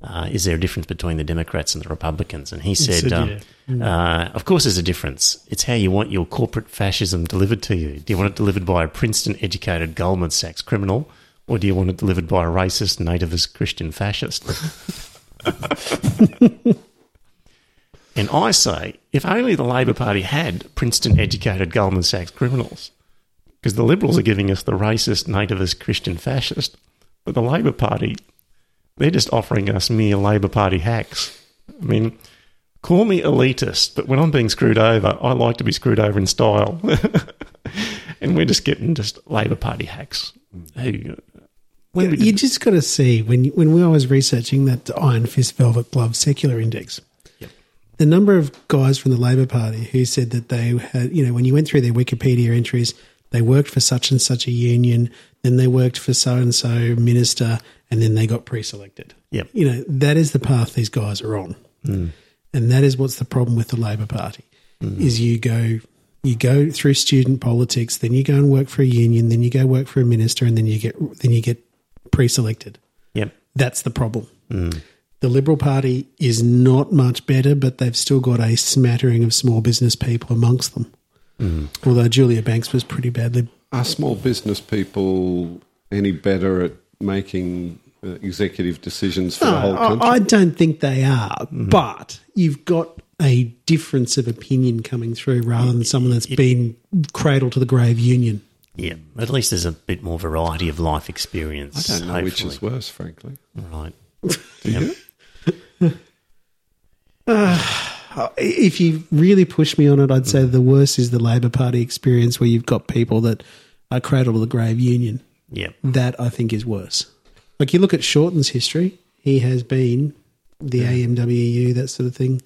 uh, "Is there a difference between the Democrats and the Republicans?" And he said, said, um, uh, "Of course, there's a difference. It's how you want your corporate fascism delivered to you. Do you want it delivered by a Princeton-educated Goldman Sachs criminal, or do you want it delivered by a racist, nativist Christian fascist?" [LAUGHS] And I say, if only the Labor Party had Princeton educated Goldman Sachs criminals, because the Liberals are giving us the racist, nativist, Christian fascist, but the Labor Party, they're just offering us mere Labor Party hacks. I mean, call me elitist, but when I'm being screwed over, I like to be screwed over in style. [LAUGHS] and we're just getting just Labor Party hacks. Uh, who, when we you just got to see when when we was researching that Iron Fist Velvet Glove Secular Index, Yep. the number of guys from the Labor Party who said that they had, you know, when you went through their Wikipedia entries, they worked for such and such a union, then they worked for so and so minister, and then they got pre-selected. Yep. You know, that is the path these guys are on, hmm. and that is what's the problem with the Labor Party hmm. is you go, You go through student politics, then you go and work for a union, then you go work for a minister, and then you get then you get pre-selected. Yep. That's the problem. Hmm. The Liberal Party is not much better, but they've still got a smattering of small business people amongst them. Although Julia Banks was pretty badly. Are small business people any better at making uh, executive decisions for the whole I, country? I don't think they are, but you've got a difference of opinion coming through rather than someone that's been cradle to the grave union. Yeah. At least there's a bit more variety of life experience. I don't know which is worse, frankly. Right. Do you? [LAUGHS] [SIGHS] [SIGHS] [LAUGHS] Uh, if you really push me on it, I'd say the worst is the Labor Party experience where you've got people that are cradle to the grave union. Yep. That I think is worse. Like you look at Shorten's history, he has been the AMWU, that sort of thing,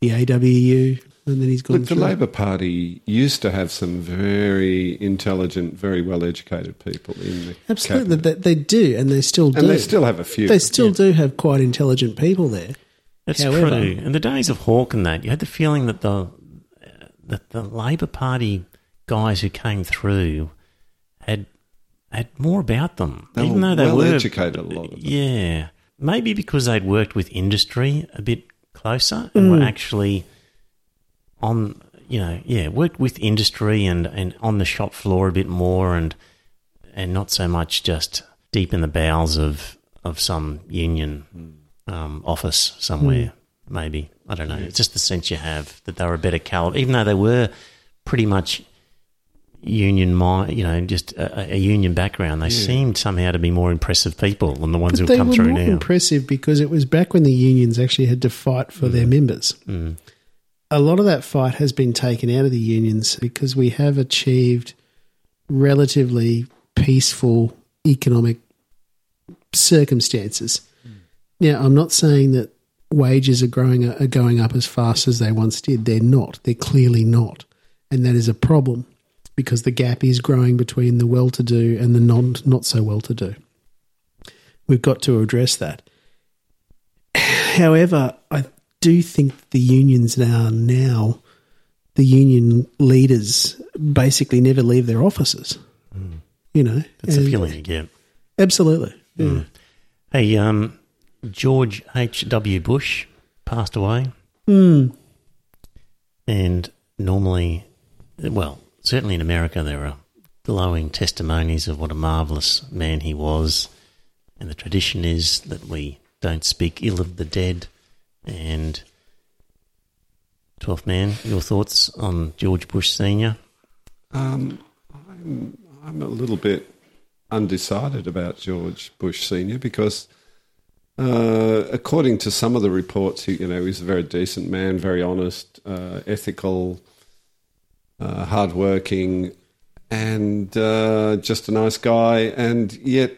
the AWU, and then he's gone Look, the through. Labor Party used to have some very intelligent, very well educated people in the Absolutely, they, they do, and they still do. and they still have a few. They still do have quite intelligent people there. That's However- true. In the days of Hawke and that, you had the feeling that the that the Labor Party guys who came through had had more about them, They even though they well were educated, a lot of them. Yeah, maybe because they'd worked with industry a bit closer and were mm. actually on, you know, yeah, worked with industry and and on the shop floor a bit more and and not so much just deep in the bowels of of some union mm. Um, office somewhere. Hmm. Maybe I don't know. It's just the sense you have that they were a better caliber, even though they were pretty much union, you know, just a, a union background. They seemed somehow to be more impressive people than the ones who've come through more now. impressive because it was back when the unions actually had to fight for their hmm. members. Hmm. A lot of that fight has been taken out of the unions because we have achieved relatively peaceful economic circumstances. Now, I'm not saying that wages are growing are going up as fast as they once did. They're not. They're clearly not, and that is a problem because the gap is growing between the well-to-do and the non not so well-to-do. We've got to address that. However, I do think the unions now now the union leaders basically never leave their offices. You know, That's the and- feeling you get. Absolutely. Yeah. Hey, um, George H. W. Bush passed away, Mm. and normally, well, certainly in America, there are glowing testimonies of what a marvelous man he was, and the tradition is that we don't speak ill of the dead. And twelfth man, your thoughts on George Bush Senior? Um, I'm, I'm a little bit undecided about George Bush Senior because, uh, according to some of the reports, he, you know, he's a very decent man, very honest, uh, ethical, uh, hardworking, and uh, just a nice guy. And yet,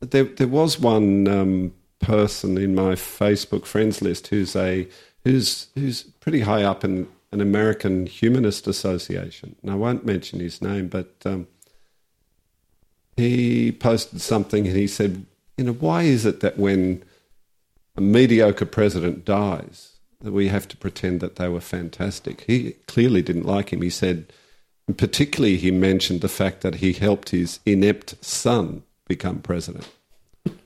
there there was one um, person in my Facebook friends list who's a who's who's pretty high up in an American Humanist Association. And I won't mention his name, but um, he posted something and he said, you know, why is it that when a mediocre president dies, that we have to pretend that they were fantastic? He clearly didn't like him. He said, particularly, he mentioned the fact that he helped his inept son become president.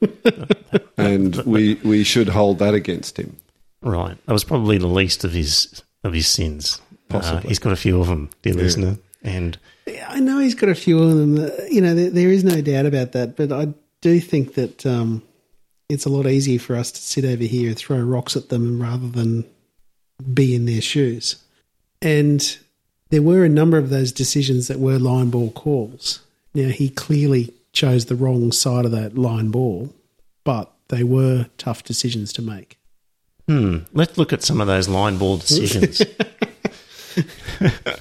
[LAUGHS] and we, we should hold that against him. Right, that was probably the least of his of his sins. Uh, Possibly. he's got a few of them, dear Yeah. listener, and I know he's got a few of them. uh, You know, there, there is no doubt about that. But I do think that um, it's a lot easier for us to sit over here and throw rocks at them rather than be in their shoes. And there were a number of those decisions that were line ball calls. Now, he clearly chose the wrong side of that line ball, but they were tough decisions to make. Hmm. Let's look at some of those line ball decisions. [LAUGHS] [LAUGHS]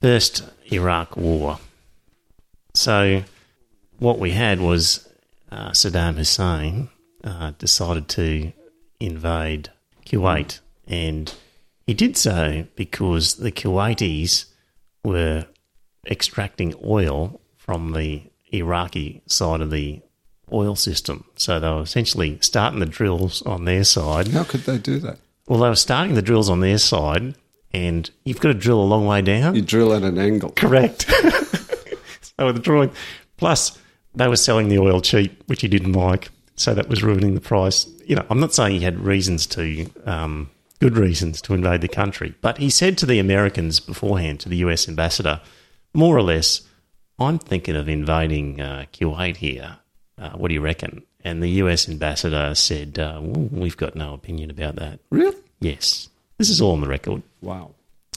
First, Iraq War. So, what we had was uh, Saddam Hussein uh, decided to invade Kuwait, and he did so because the Kuwaitis were extracting oil from the Iraqi side of the oil system. So they were essentially starting the drills on their side. How could they do that? Well, they were starting the drills on their side, and you've got to drill a long way down. You drill at an angle. Correct. [LAUGHS] so the drawing. Plus, they were selling the oil cheap, which he didn't like, so that was ruining the price. You know, I'm not saying he had reasons to, um, good reasons to invade the country, but he said to the Americans beforehand, to the US ambassador, more or less, I'm thinking of invading uh, Kuwait here. Uh, what do you reckon? And the US ambassador said, uh, well, We've got no opinion about that. Really? Yes. This is all on the record. Wow.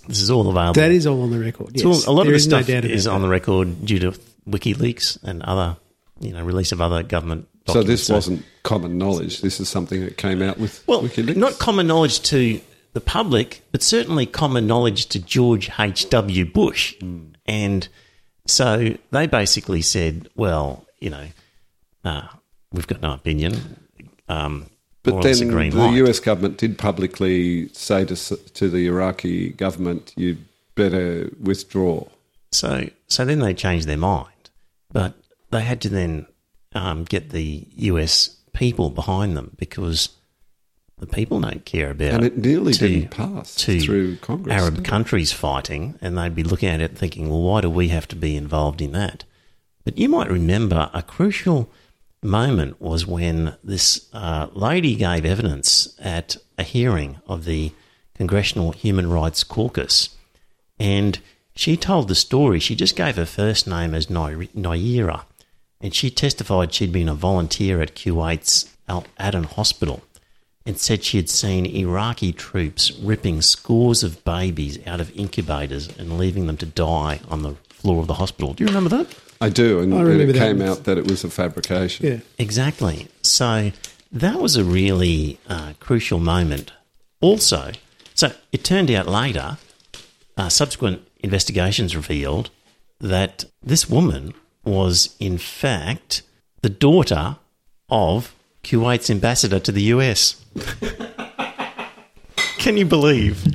This is all available. That is all on the record. Yes. All- a lot There of the no stuff doubt is on that. the record due to WikiLeaks and other, you know, release of other government. So this wasn't common knowledge. This is something that came out with well, WikiLeaks. not common knowledge to the public, but certainly common knowledge to George H. W. Bush, Hmm. and so they basically said, "Well, you know, uh, we've got no opinion." Um, But or less a then the light. US government did publicly say to to the Iraqi government, "You better withdraw." So, so then they changed their mind, but they had to then um, get the US people behind them because the people don't care about And it nearly two- didn't pass two through Congress. Arab countries fighting, and they'd be looking at it thinking, well, why do we have to be involved in that? But you might remember a crucial moment was when this uh, lady gave evidence at a hearing of the Congressional Human Rights Caucus, and she told the story. She just gave her first name as Nayirah, and she testified she'd been a volunteer at Kuwait's Al Addan Hospital and said she had seen Iraqi troops ripping scores of babies out of incubators and leaving them to die on the floor of the hospital. Do you remember that? I do, and, I and remember it that. came out that it was a fabrication. Yeah. Exactly. So that was a really uh, crucial moment. Also, so it turned out later, uh, subsequent investigations revealed that this woman was, in fact, the daughter of Kuwait's ambassador to the US. [LAUGHS] Can you believe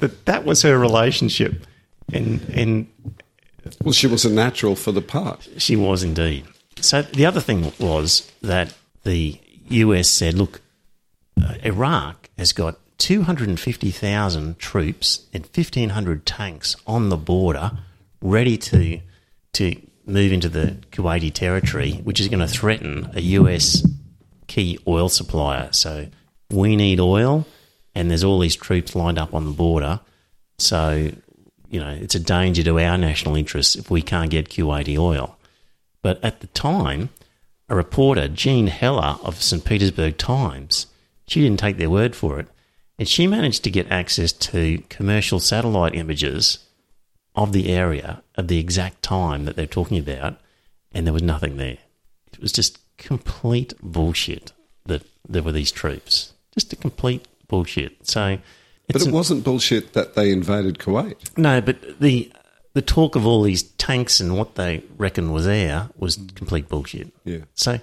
that that was her relationship? And, and Well, she was a natural for the part. she was indeed. So the other thing was that the US said, look, uh, Iraq has got 250,000 troops and 1,500 tanks on the border ready to, to move into the Kuwaiti territory, which is going to threaten a US key oil supplier. So we need oil, and there's all these troops lined up on the border. So, you know, it's a danger to our national interests if we can't get Kuwaiti oil. But at the time, a reporter, Jean Heller of St. Petersburg Times, she didn't take their word for it. And she managed to get access to commercial satellite images of the area at the exact time that they're talking about, and there was nothing there. It was just complete bullshit that there were these troops. Just a complete bullshit. So, But it an- wasn't bullshit that they invaded Kuwait. no, but the the talk of all these tanks and what they reckon was there was complete bullshit. Yeah. So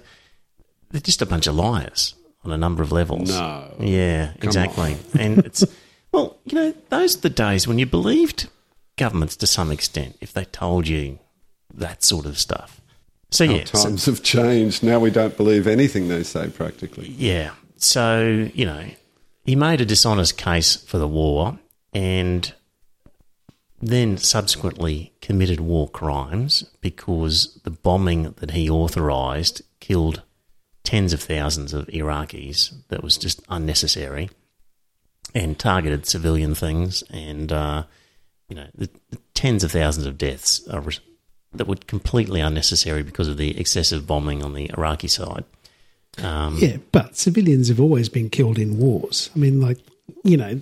they're just a bunch of liars on a number of levels. No. Yeah, exactly. and it's [LAUGHS] well, you know, those are the days when you believed governments to some extent if they told you that sort of stuff. So How yeah, so- times have changed. Now we don't believe anything they say practically. yeah. So, you know, he made a dishonest case for the war and then subsequently committed war crimes because the bombing that he authorized killed tens of thousands of Iraqis. That was just unnecessary and targeted civilian things. And, uh, you know, the, the tens of thousands of deaths are, that were completely unnecessary because of the excessive bombing on the Iraqi side. Um, Yeah, but civilians have always been killed in wars. I mean, like, you know,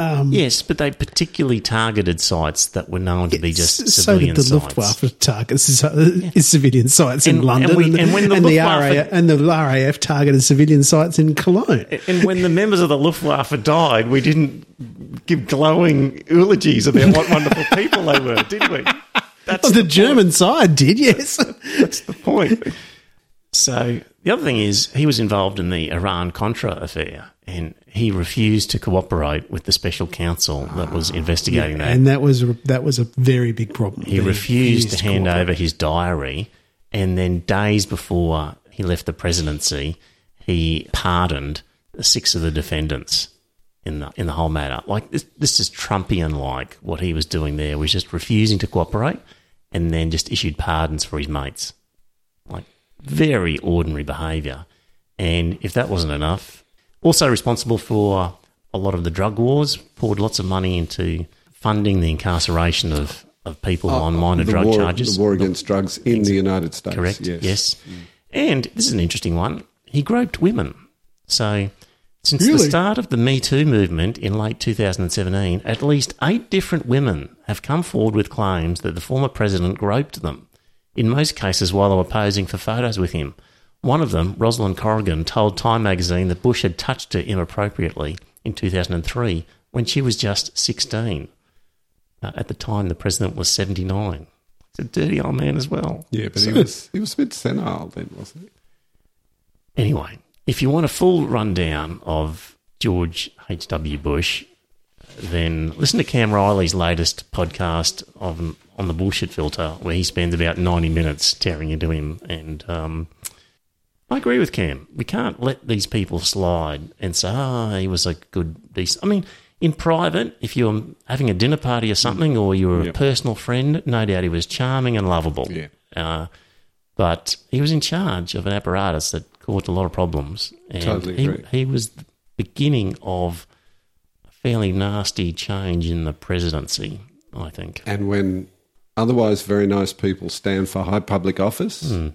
um, Yes, but they particularly targeted sites that were known to be just so civilian did the sites. Luftwaffe target civilian sites in London, and we- and, and when the and the RAF, and the RAF targeted civilian sites in Cologne. And when the members of the Luftwaffe died, we didn't give glowing eulogies about what wonderful people they were, did we? [LAUGHS] That's Oh, the, point. German side did, yes. That's the point. So the other thing is, he was involved in the Iran Contra affair, and he refused to cooperate with the special counsel that was ah. investigating that. and that was that was a very big problem. He refused to hand over his diary, and then days before he left the presidency, he pardoned six of the defendants. in the in the whole matter. Like this, this is Trumpian like what he was doing there was just refusing to cooperate and then just issued pardons for his mates. Very ordinary behaviour. And if that wasn't enough, also responsible for a lot of the drug wars, poured lots of money into funding the incarceration of, of people on minor Uh, drug war, charges. The war against drugs in the United States. Correct. Yes. Yes. And this is an interesting one. He groped women. So since the start of the Me Too movement in late 2017, at least eight different women have come forward with claims that the former president groped them. In most cases, while they were posing for photos with him. One of them, Roslyn Corrigan, told Time magazine that Bush had touched her inappropriately in 2003 when she was just 16. Uh, at the time, the president was 79. He's a dirty old man as well. Yeah, but he was he was a bit senile then, wasn't he? Anyway, if you want a full rundown of George H.W. Bush, then listen to Cam Riley's latest podcast of, on the bullshit filter, where he spends about 90 minutes tearing into him. And um, I agree with Cam. We can't let these people slide and say, oh, he was a good, decent. I mean, in private, if you were having a dinner party or something, or you were a personal friend, no doubt he was charming and lovable. Yeah. Uh, but he was in charge of an apparatus that caused a lot of problems. And Totally he, agree. he was the beginning of fairly nasty change in the presidency, I think. And when otherwise very nice people stand for high public office, Hmm.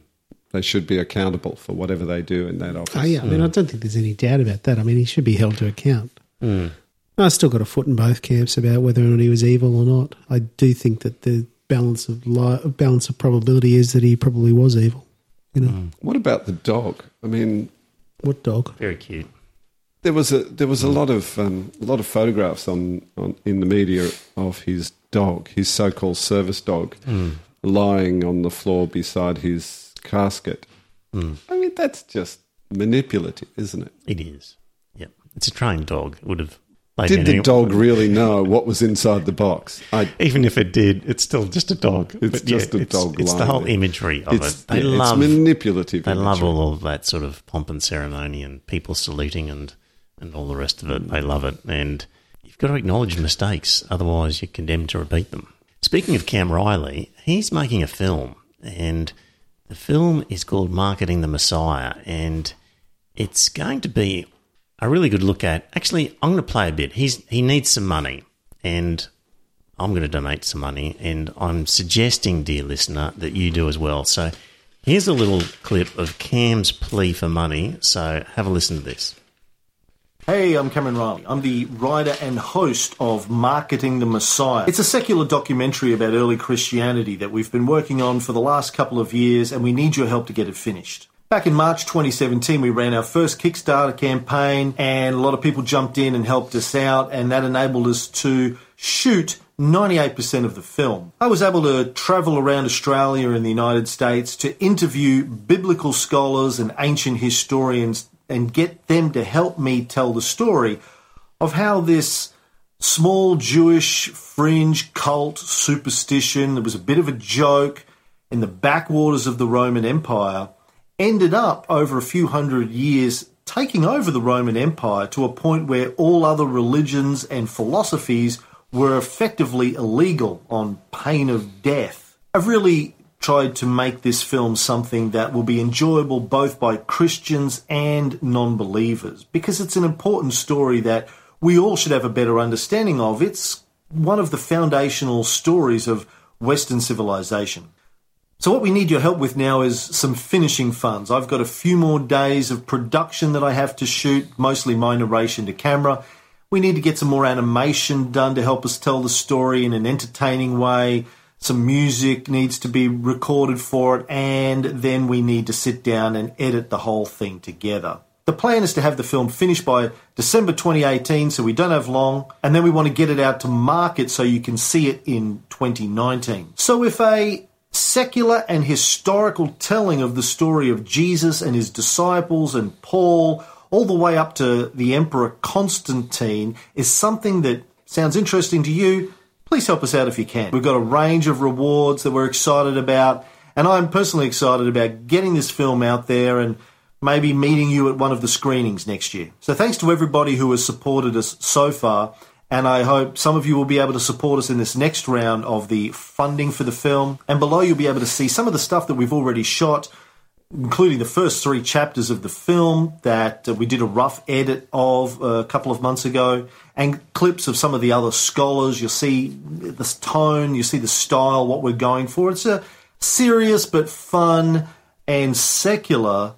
they should be accountable for whatever they do in that office. Oh, yeah. I mean, I don't think there's any doubt about that. I mean, he should be held to account. I still got a foot in both camps about whether or not he was evil or not. I do think that the balance of li- balance of probability is that he probably was evil. You know, What about the dog? I mean, what dog? Very cute. There was a there was a lot of um, a lot of photographs on, on in the media of his dog, his so-called service dog, lying on the floor beside his casket. I mean, that's just manipulative, isn't it? It is. Yep. It's a trained dog. It would have. Did the dog really know what was inside the box? I, Even if it did, it's still just a dog. It's But yeah, just a it's, dog It's the whole there. imagery of it's, it. They yeah, love. it's manipulative. They love all of that sort of pomp and ceremony and people saluting and, and all the rest of it. They love it. And you've got to acknowledge mistakes, otherwise, you're condemned to repeat them. Speaking of Cam Riley, he's making a film, and the film is called Marketing the Messiah. And it's going to be a really good look at. Actually, I'm going to play a bit. He's He needs some money, and I'm going to donate some money, and I'm suggesting, dear listener, that you do as well. So here's a little clip of Cam's plea for money. So have a listen to this. Hey, I'm Cameron Riley. I'm the writer and host of Marketing the Messiah. It's a secular documentary about early Christianity that we've been working on for the last couple of years, and we need your help to get it finished. Back in March 2017, we ran our first Kickstarter campaign, and a lot of people jumped in and helped us out, and that enabled us to shoot 98% of the film. I was able to travel around Australia and the United States to interview biblical scholars and ancient historians and get them to help me tell the story of how this small Jewish fringe cult superstition that was a bit of a joke in the backwaters of the Roman Empire ended up over a few hundred years taking over the Roman Empire to a point where all other religions and philosophies were effectively illegal on pain of death. I've really tried to make this film something that will be enjoyable both by Christians and non believers because it's an important story that we all should have a better understanding of. It's one of the foundational stories of Western civilization. So, what we need your help with now is some finishing funds. I've got a few more days of production that I have to shoot, mostly my narration to camera. We need to get some more animation done to help us tell the story in an entertaining way. Some music needs to be recorded for it, and then we need to sit down and edit the whole thing together. The plan is to have the film finished by December 2018, so we don't have long, and then we want to get it out to market so you can see it in 2019. So if a secular and historical telling of the story of Jesus and his disciples and Paul, all the way up to the Emperor Constantine, is something that sounds interesting to you, please help us out if you can. We've got a range of rewards that we're excited about, and I'm personally excited about getting this film out there and maybe meeting you at one of the screenings next year. So thanks to everybody who has supported us so far. And I hope some of you will be able to support us in this next round of the funding for the film. And below, you'll be able to see some of the stuff that we've already shot, including the first three chapters of the film that we did a rough edit of a couple of months ago, and clips of some of the other scholars. You'll see the tone, you see the style, what we're going for. It's a serious but fun and secular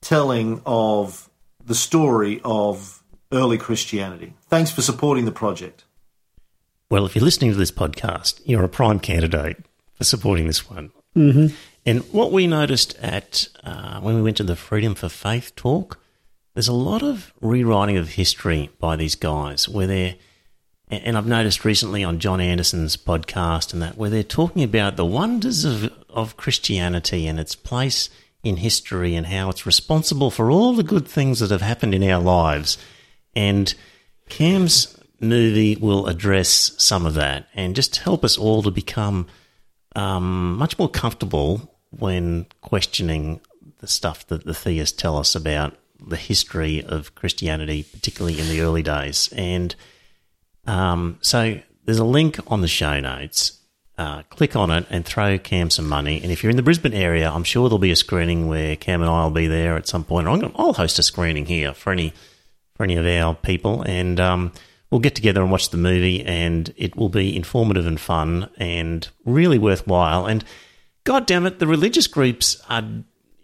telling of the story of early Christianity. Thanks for supporting the project. Well, if you're listening to this podcast, you're a prime candidate for supporting this one. Mm-hmm. And what we noticed at uh, when we went to the Freedom for Faith talk, there's a lot of rewriting of history by these guys where they're, and I've noticed recently on John Anderson's podcast and that, where they're talking about the wonders of, of Christianity and its place in history and how it's responsible for all the good things that have happened in our lives. And Cam's movie will address some of that and just help us all to become um, much more comfortable when questioning the stuff that the theists tell us about the history of Christianity, particularly in the early days. And um, so there's a link on the show notes. Uh, click on it and throw Cam some money. And if you're in the Brisbane area, I'm sure there'll be a screening where Cam and I will be there at some point. I'm gonna, I'll host a screening here for any for any of our people, and um, we'll get together and watch the movie. And it will be informative and fun and really worthwhile. And God damn it, the religious groups are,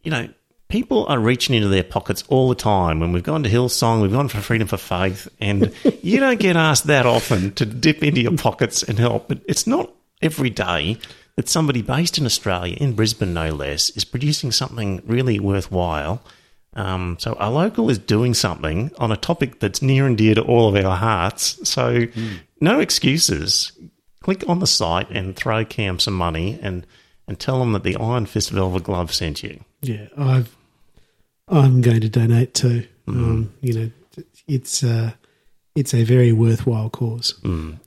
you know, people are reaching into their pockets all the time. When we've gone to Hillsong, we've gone for Freedom for Faith, and [LAUGHS] you don't get asked that often to dip into your pockets and help. But it's not every day that somebody based in Australia, in Brisbane no less, is producing something really worthwhile. Um, so our local is doing something on a topic that's near and dear to all of our hearts. So mm. no excuses. Click on the site and throw Cam some money and – and tell them that the Iron Fist Velvet Glove sent you. Yeah, I've I'm going to donate too. Mm. Um, you know, it's uh, it's a very worthwhile cause. Mm.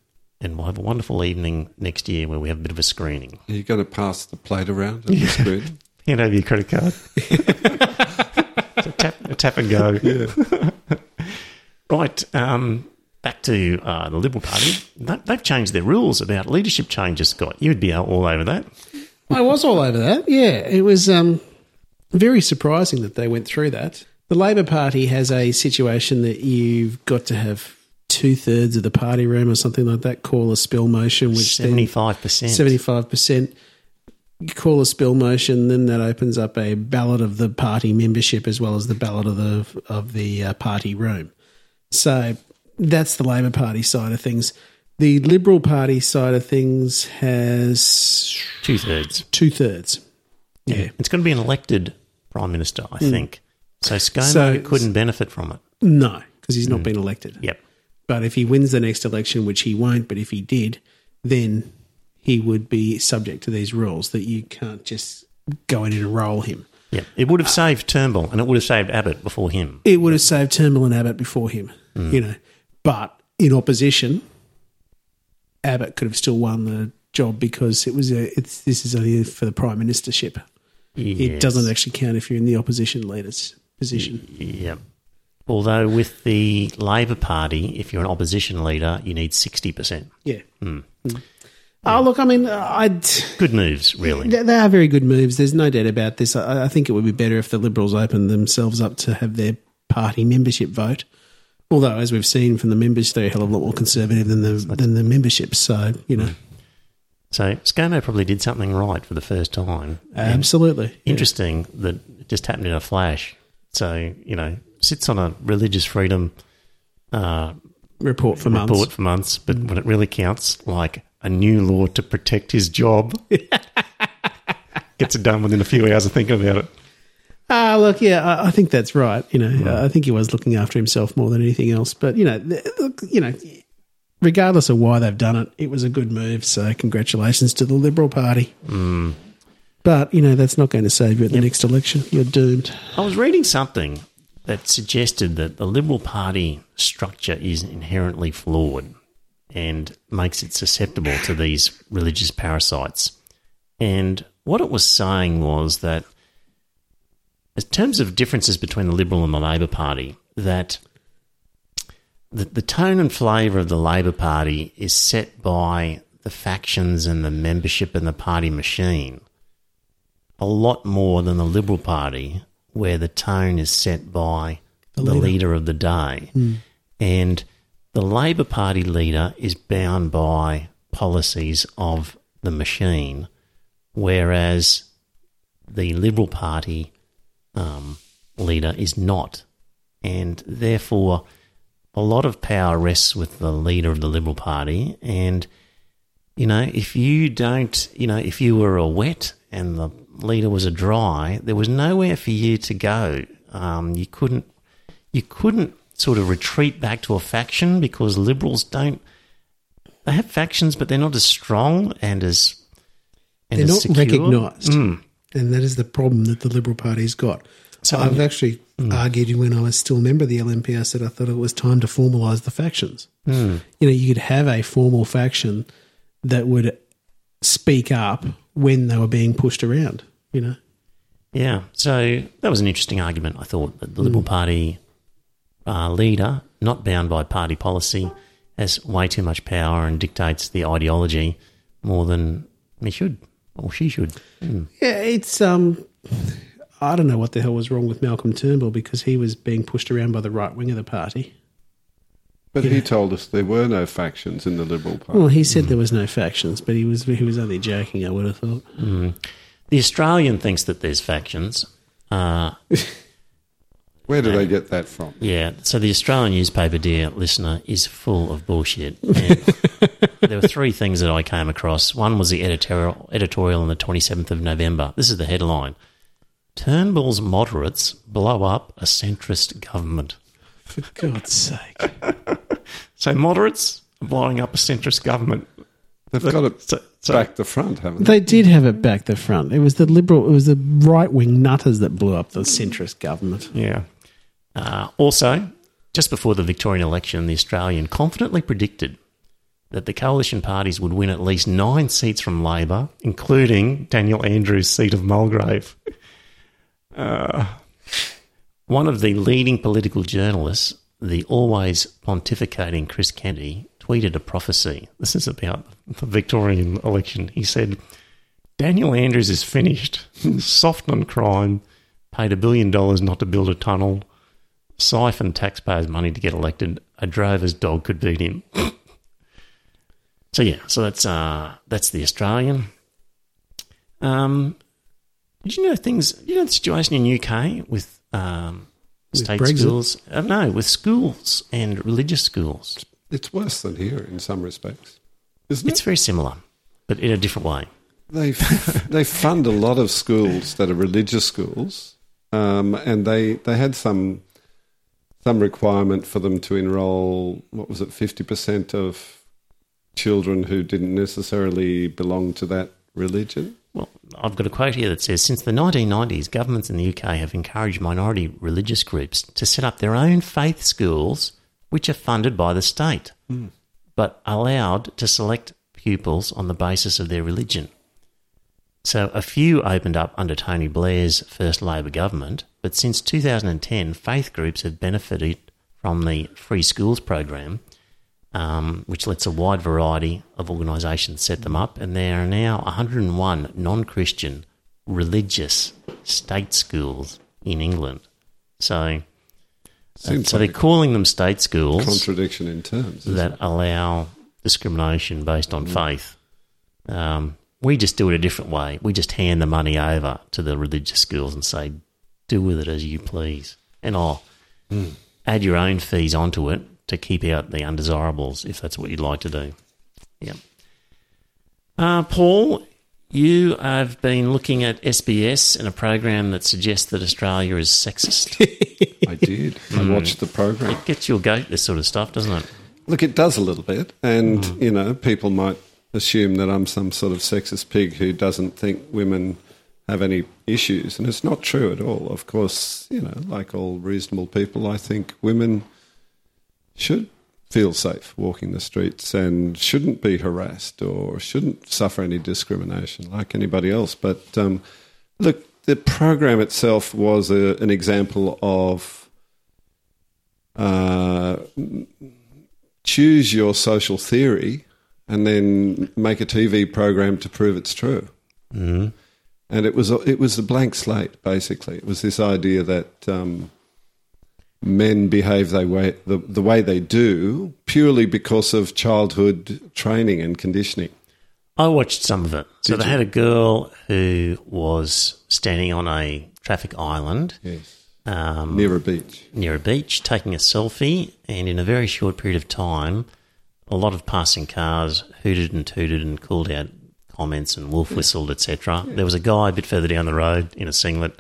And we'll have a wonderful evening next year where we have a bit of a screening. Are you going to pass the plate around at yeah. [LAUGHS] the screen? [LAUGHS] Hand over your credit card. [LAUGHS] a, tap, a tap and go. Yeah. right. Um, back to uh, the Liberal Party. They've changed their rules about leadership changes, Scott. You'd be all over that. I was all over that. Yeah, it was um, very surprising that they went through that. The Labor Party has a situation that you've got to have two thirds of the party room or something like that call a spill motion, which seventy five percent, seventy five percent call a spill motion. Then that opens up a ballot of the party membership as well as the ballot of the of the uh, party room. So that's the Labor Party side of things. The Liberal Party side of things has two thirds. Two thirds. Yeah. yeah. It's going to be an elected prime minister, I mm. think. So ScoMo so, couldn't benefit from it. No, because he's not mm. been elected. Yep. But if he wins the next election, which he won't, but if he did, then he would be subject to these rules that you can't just go in and roll him. Yeah, it would have saved Turnbull and it would have saved Abbott before him. It would have saved Turnbull and Abbott before him, mm. you know. But in opposition, Abbott could have still won the job because it was a, it's this is only for the prime ministership. Yes. It doesn't actually count if you're in the opposition leader's position. Yeah. Although with the Labor Party, if you're an opposition leader, you need sixty percent. Yeah. Mm. Mm. Oh, look, I mean, I'd. Good moves, really. They are very good moves. There's no doubt about this. I, I think it would be better if the Liberals opened themselves up to have their party membership vote. Although, as we've seen from the members, they're a hell of a lot more conservative than the than the membership. So you know. So ScoMo probably did something right for the first time. Absolutely. Interesting yeah. that it just happened in a flash. So you know, sits on a religious freedom uh, report for report months. for months, but when it really counts, like a new law to protect his job, [LAUGHS] gets it done within a few hours of thinking about it. Ah, uh, look, yeah, I, I, think that's right. You know, mm. I think he was looking after himself more than anything else. But you know, look, you know, regardless of why they've done it, it was a good move. So congratulations to the Liberal Party. Mm. But you know, that's not going to save you at the yep. next election. You're doomed. I was reading something that suggested that the Liberal Party structure is inherently flawed and makes it susceptible to these religious parasites. And what it was saying was that in terms of differences between the Liberal and the Labor Party, that the, the tone and flavour of the Labor Party is set by the factions and the membership in the party machine a lot more than the Liberal Party, where the tone is set by the, The leader. leader. of the day. And the Labor Party leader is bound by policies of the machine, whereas the Liberal Party um, leader is not. And therefore, a lot of power rests with the leader of the Liberal Party. And, you know, if you don't, you know, if you were a wet and the leader was a dry, there was nowhere for you to go. Um, you couldn't, you couldn't sort of retreat back to a faction because Liberals don't. They have factions, but they're not as strong and as. And They're as not recognised. Mm. And that is the problem that the Liberal Party's got. So- I've actually Hmm. argued when I was still a member of the LNP, I said I thought it was time to formalise the factions. Hmm. You know, you could have a formal faction that would speak up when they were being pushed around, you know. Yeah, so that was an interesting argument. I thought that the Liberal Party uh, leader, not bound by party policy, has way too much power and dictates the ideology more than he should or she should. Mm. Yeah, it's um I don't know what the hell was wrong with Malcolm Turnbull because he was being pushed around by the right wing of the party. But he told us there were no factions in the Liberal Party. Well, he said there was no factions, but he was he was only joking. I would have thought. The Australian thinks that there's factions. Uh, [LAUGHS] Where do they get that from? yeah, so the Australian newspaper, dear listener, is full of bullshit. [LAUGHS] There were three things that I came across. One was the editorial, editorial on the 27th of November. This is the headline Turnbull's moderates blow up a centrist government. For God's sake! [LAUGHS] So moderates are blowing up a centrist government. They've got it So, so back the front, haven't they? They did have it back the front. It was the liberal, it was the right wing nutters that blew up the centrist government. yeah. Uh, also, just before the Victorian election, the Australian confidently predicted that the coalition parties would win at least nine seats from Labor, including Daniel Andrews' seat of Mulgrave. Uh, one of the leading political journalists, the always pontificating Chris Kennedy, tweeted a prophecy. This is about the Victorian election. He said, Daniel Andrews is finished, [LAUGHS] soft on crime, paid a billion dollars not to build a tunnel, siphoned taxpayers' money to get elected. A drover's dog could beat him. [LAUGHS] so yeah, so that's uh, that's the Australian. Um, did you know things? You know the situation in UK with um, With state Brexit? schools? Uh, no, with schools and religious schools. It's worse than here in some respects, isn't It's very similar, but in a different way. They [LAUGHS] they fund a lot of schools that are religious schools, um, and they they had some some requirement for them to enrol. What was it? Fifty percent of children who didn't necessarily belong to that religion. Well, I've got a quote here that says Since the 1990s, governments in the UK have encouraged minority religious groups to set up their own faith schools, which are funded by the state, hmm. but allowed to select pupils on the basis of their religion. So a few opened up under Tony Blair's first Labor government, but since 2010, faith groups have benefited from the Free Schools program, um, which lets a wide variety of organisations set them up, and there are now 101 non-Christian religious state schools in England. So, Seems so like they're calling them state schools contradiction in terms. that it? allow discrimination based on faith. Um, we just do it a different way. We just hand the money over to the religious schools and say, do with it as you please. And I'll add your own fees onto it to keep out the undesirables if that's what you'd like to do. Yeah. Uh, Paul, you have been looking at SBS and a program that suggests that Australia is sexist. [LAUGHS] I did. I watched the program. it gets your goat, this sort of stuff, doesn't it? Look, it does a little bit, and Mm. you know, people might assume that I'm some sort of sexist pig who doesn't think women have any issues, and it's not true at all. Of course, you know, like all reasonable people, I think women should feel safe walking the streets and shouldn't be harassed or shouldn't suffer any discrimination like anybody else. But um, look, the program itself was a, an example of uh, choose your social theory and then make a TV program to prove it's true. Mm. And it was a, it was a blank slate. Basically, it was this idea that um, men behave they way, the, the way they do purely because of childhood training and conditioning. I watched some of it. So Did they you? had a girl who was standing on a traffic island Yes, um, near a beach. near a beach taking a selfie, and in a very short period of time, a lot of passing cars hooted and tooted and called out comments and wolf whistled, etc. There was a guy a bit further down the road in a singlet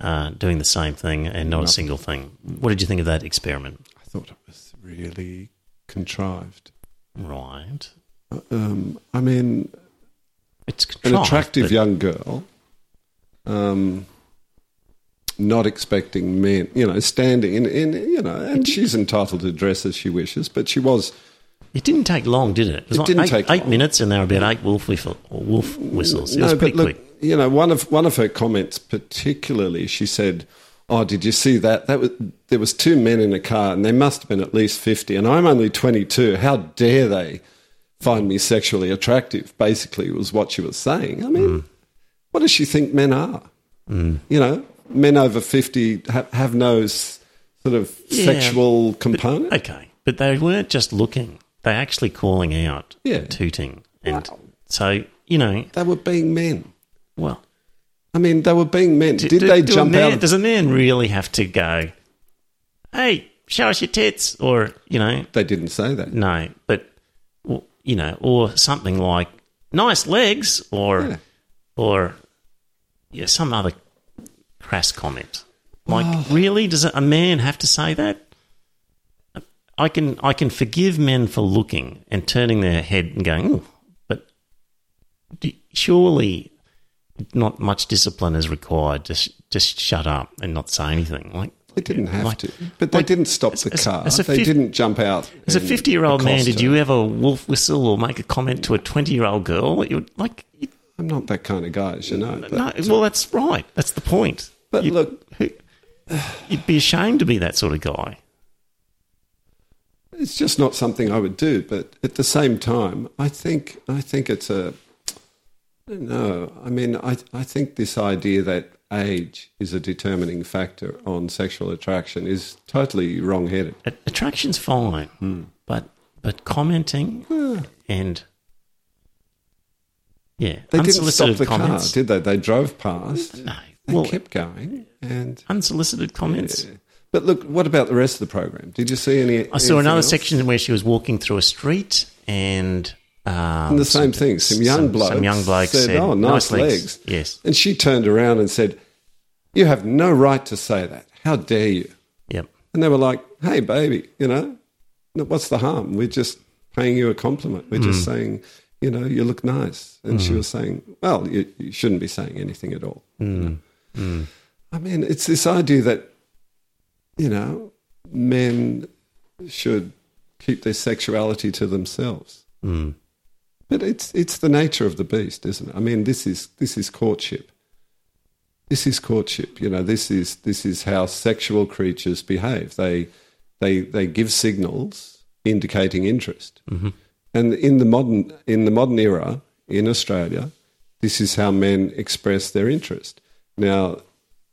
uh, doing the same thing and not a single thing. What did you think of that experiment? I thought it was really contrived. Right. Um, I mean, It's an attractive but- young girl, um, not expecting men, you know, standing in, in, you know, and she's entitled to dress as she wishes, but she was, It didn't take long, did it? It was It didn't eight, take eight long. minutes, and there were about eight wolf, whistle, or wolf whistles. It was pretty look, quick. You know, one of one of her comments particularly, she said, "Oh, did you see that? That was there was two men in a car, and they must have been at least fifty, and I'm only twenty two. How dare they find me sexually attractive?" Basically, was what she was saying. I mean, mm. what does she think men are? Mm. You know, men over fifty have, have no sort of Yeah, sexual component. Okay, but they weren't just looking; they're actually calling out, Yeah. tooting, and so you know, they were being men. Well, I mean, they were being men. Did do- they do jump man, out? Of, Does a man really have to go? Hey, show us your tits, or you know, they didn't say that. no, but you know, or something like nice legs, or Yeah. or yeah, some other crass comment. Oh. Like, really, does a man have to say that? I can I can forgive men for looking and turning their head and going, but surely not much discipline is required. Just just shut up and not say anything. Like They didn't have like- to, but they like, didn't stop the as- car. as a they fif- didn't jump out. As a fifty-year-old man, did you ever wolf whistle or make a comment to a twenty-year-old girl? You would like, you, I'm not that kind of guy, as you know. But, no, well, that's right. That's the point. but You- look, who- you'd be ashamed to be that sort of guy. it's just not something I would do. But at the same time, I think I think it's a no. I mean, I I think this idea that age is a determining factor on sexual attraction is totally wrong-headed. Attraction's fine, Hmm. but but commenting and yeah, They didn't stop the comments. car, did they? They drove past. No, They well, kept going, and unsolicited comments. Yeah. But look, what about the rest of the program? Did you see any? I saw another else? section where she was walking through a street and. Um, And the same thing. Some young some, blokes Some young blokes said, said, "Oh, nice legs." Yes. And she turned around and said, "You have no right to say that. How dare you?" Yep. And they were like, "Hey, baby, you know, what's the harm? We're just paying you a compliment. We're just Hmm. saying, you know, you look nice." And she was saying, "Well, you, you shouldn't be saying anything at all." Hmm. I mean, it's this idea that you know men should keep their sexuality to themselves. But it's it's the nature of the beast, isn't it? I mean, this is this is courtship. This is courtship. You know, this is this is how sexual creatures behave. They they they give signals indicating interest. Mm-hmm. And in the modern in the modern era in Australia, this is how men express their interest. Now,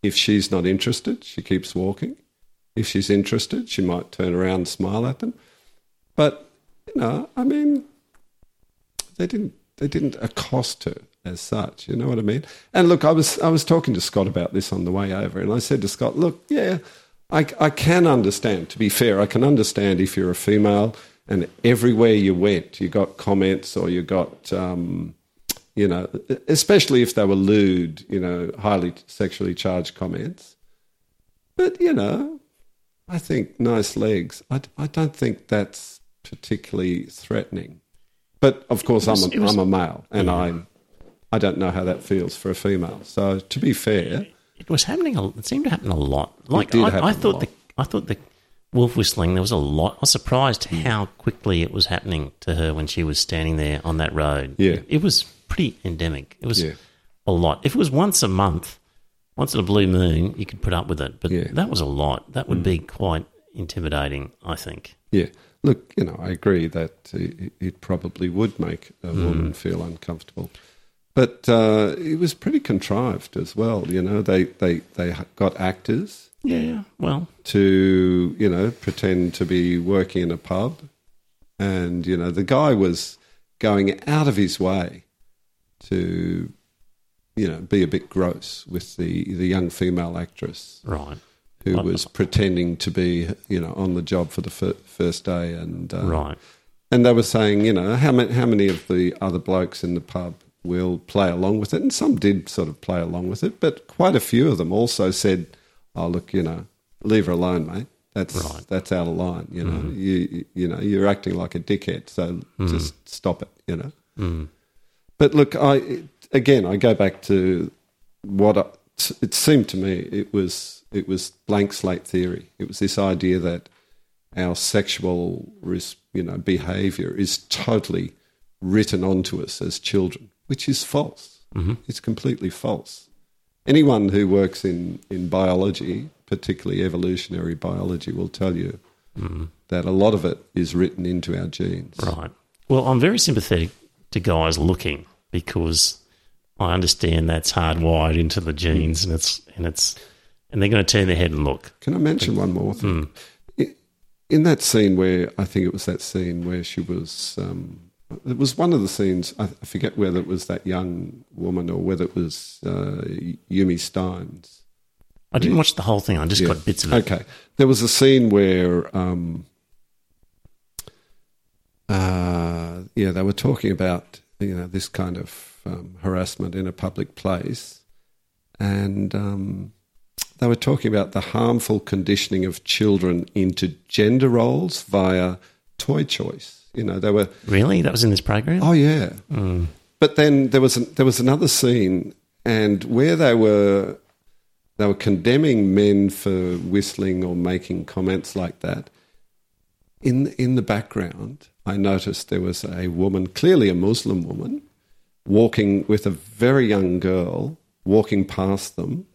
if she's not interested, she keeps walking. If she's interested, she might turn around and smile at them. But you know, I mean, they didn't they didn't accost her as such. You know what I mean? And look, I was I was talking to Scott about this on the way over, and I said to Scott, "Look, yeah, I I can understand. To be fair, I can understand if you're a female and everywhere you went, you got comments or you got." Um, you know, especially if they were lewd, you know, highly sexually charged comments. But, you know, I think nice legs, I, I don't think that's particularly threatening. But of course, was- I'm, a, I'm a male and I, I don't know how that feels for a female. So to be fair, It was happening. A, it seemed to happen a lot. Like I, I thought the I thought the wolf whistling. There was a lot. I was surprised Hmm. how quickly it was happening to her when she was standing there on that road. Yeah. it, it was pretty endemic. It was Yeah. a lot. If it was once a month, once in a blue moon, you could put up with it. But Yeah. that was a lot. That would be quite intimidating, I think. Yeah. Look, you know, I agree that it, it probably would make a woman feel uncomfortable. But uh, it was pretty contrived as well. You know, they, they, they got actors Yeah. Well, to, you know, pretend to be working in a pub. And, you know, the guy was going out of his way to, you know, be a bit gross with the, the young female actress right. Who was pretending to be, you know, on the job for the fir- first day. And, uh, Right. and they were saying, you know, how many, how many of the other blokes in the pub will play along with it? And some did sort of play along with it, but quite a few of them also said, "Oh, look, you know, leave her alone, mate. That's Right. that's out of line. You know, mm-hmm. you you know, you're acting like a dickhead, so mm. just stop it. You know." Mm. But look, I again, I go back to what I, it seemed to me. It was it was blank slate theory. It was this idea that our sexual you know behavior is totally written onto us as children, which is false. Mm-hmm. It's completely false. Anyone who works in, in biology, particularly evolutionary biology, will tell you mm-hmm. that a lot of it is written into our genes. Right. Well, I'm very sympathetic to guys looking because I understand that's hardwired into the genes, and it's and it's and they're going to turn their head and look. Can I mention one more thing? I- In that scene where I think it was that scene where she was, um, it was one of the scenes. I I forget whether it was that young woman or whether it was uh, Yumi Stynes. I didn't watch the whole thing. I just Yeah. got bits of it. Okay, there was a scene where, um, uh, yeah, they were talking about you know this kind of um, harassment in a public place, and um, they were talking about the harmful conditioning of children into gender roles via toy choice. You know, they were Really, that was in this program. Oh yeah. Hmm. But then there was an, there was another scene, and where they were they were condemning men for whistling or making comments like that. In in the background, I noticed there was a woman, clearly a Muslim woman, walking with a very young girl, walking past them,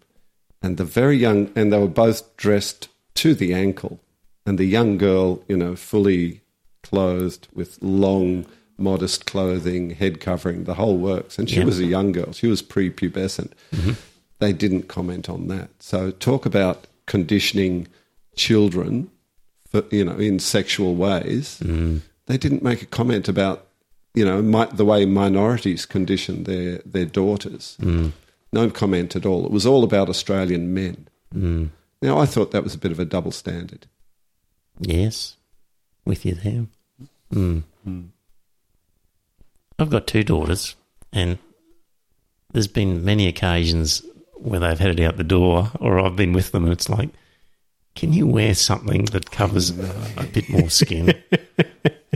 and the very young and they were both dressed to the ankle, and the young girl, you know, fully clothed with long, modest clothing, head covering, the whole works. And she Yeah. was a young girl; she was prepubescent. Mm-hmm. They didn't comment on that. So talk about conditioning children, for, you know, in sexual ways. Mm. They didn't make a comment about, you know, mi- the way minorities condition their their daughters. Mm. No comment at all. It was all about Australian men. Now, I thought that was a bit of a double standard. Yes, with you there. Mm. I've got two daughters, and there's been many occasions where they've headed out the door, or I've been with them, and it's like, can you wear something that covers a bit more skin? [LAUGHS]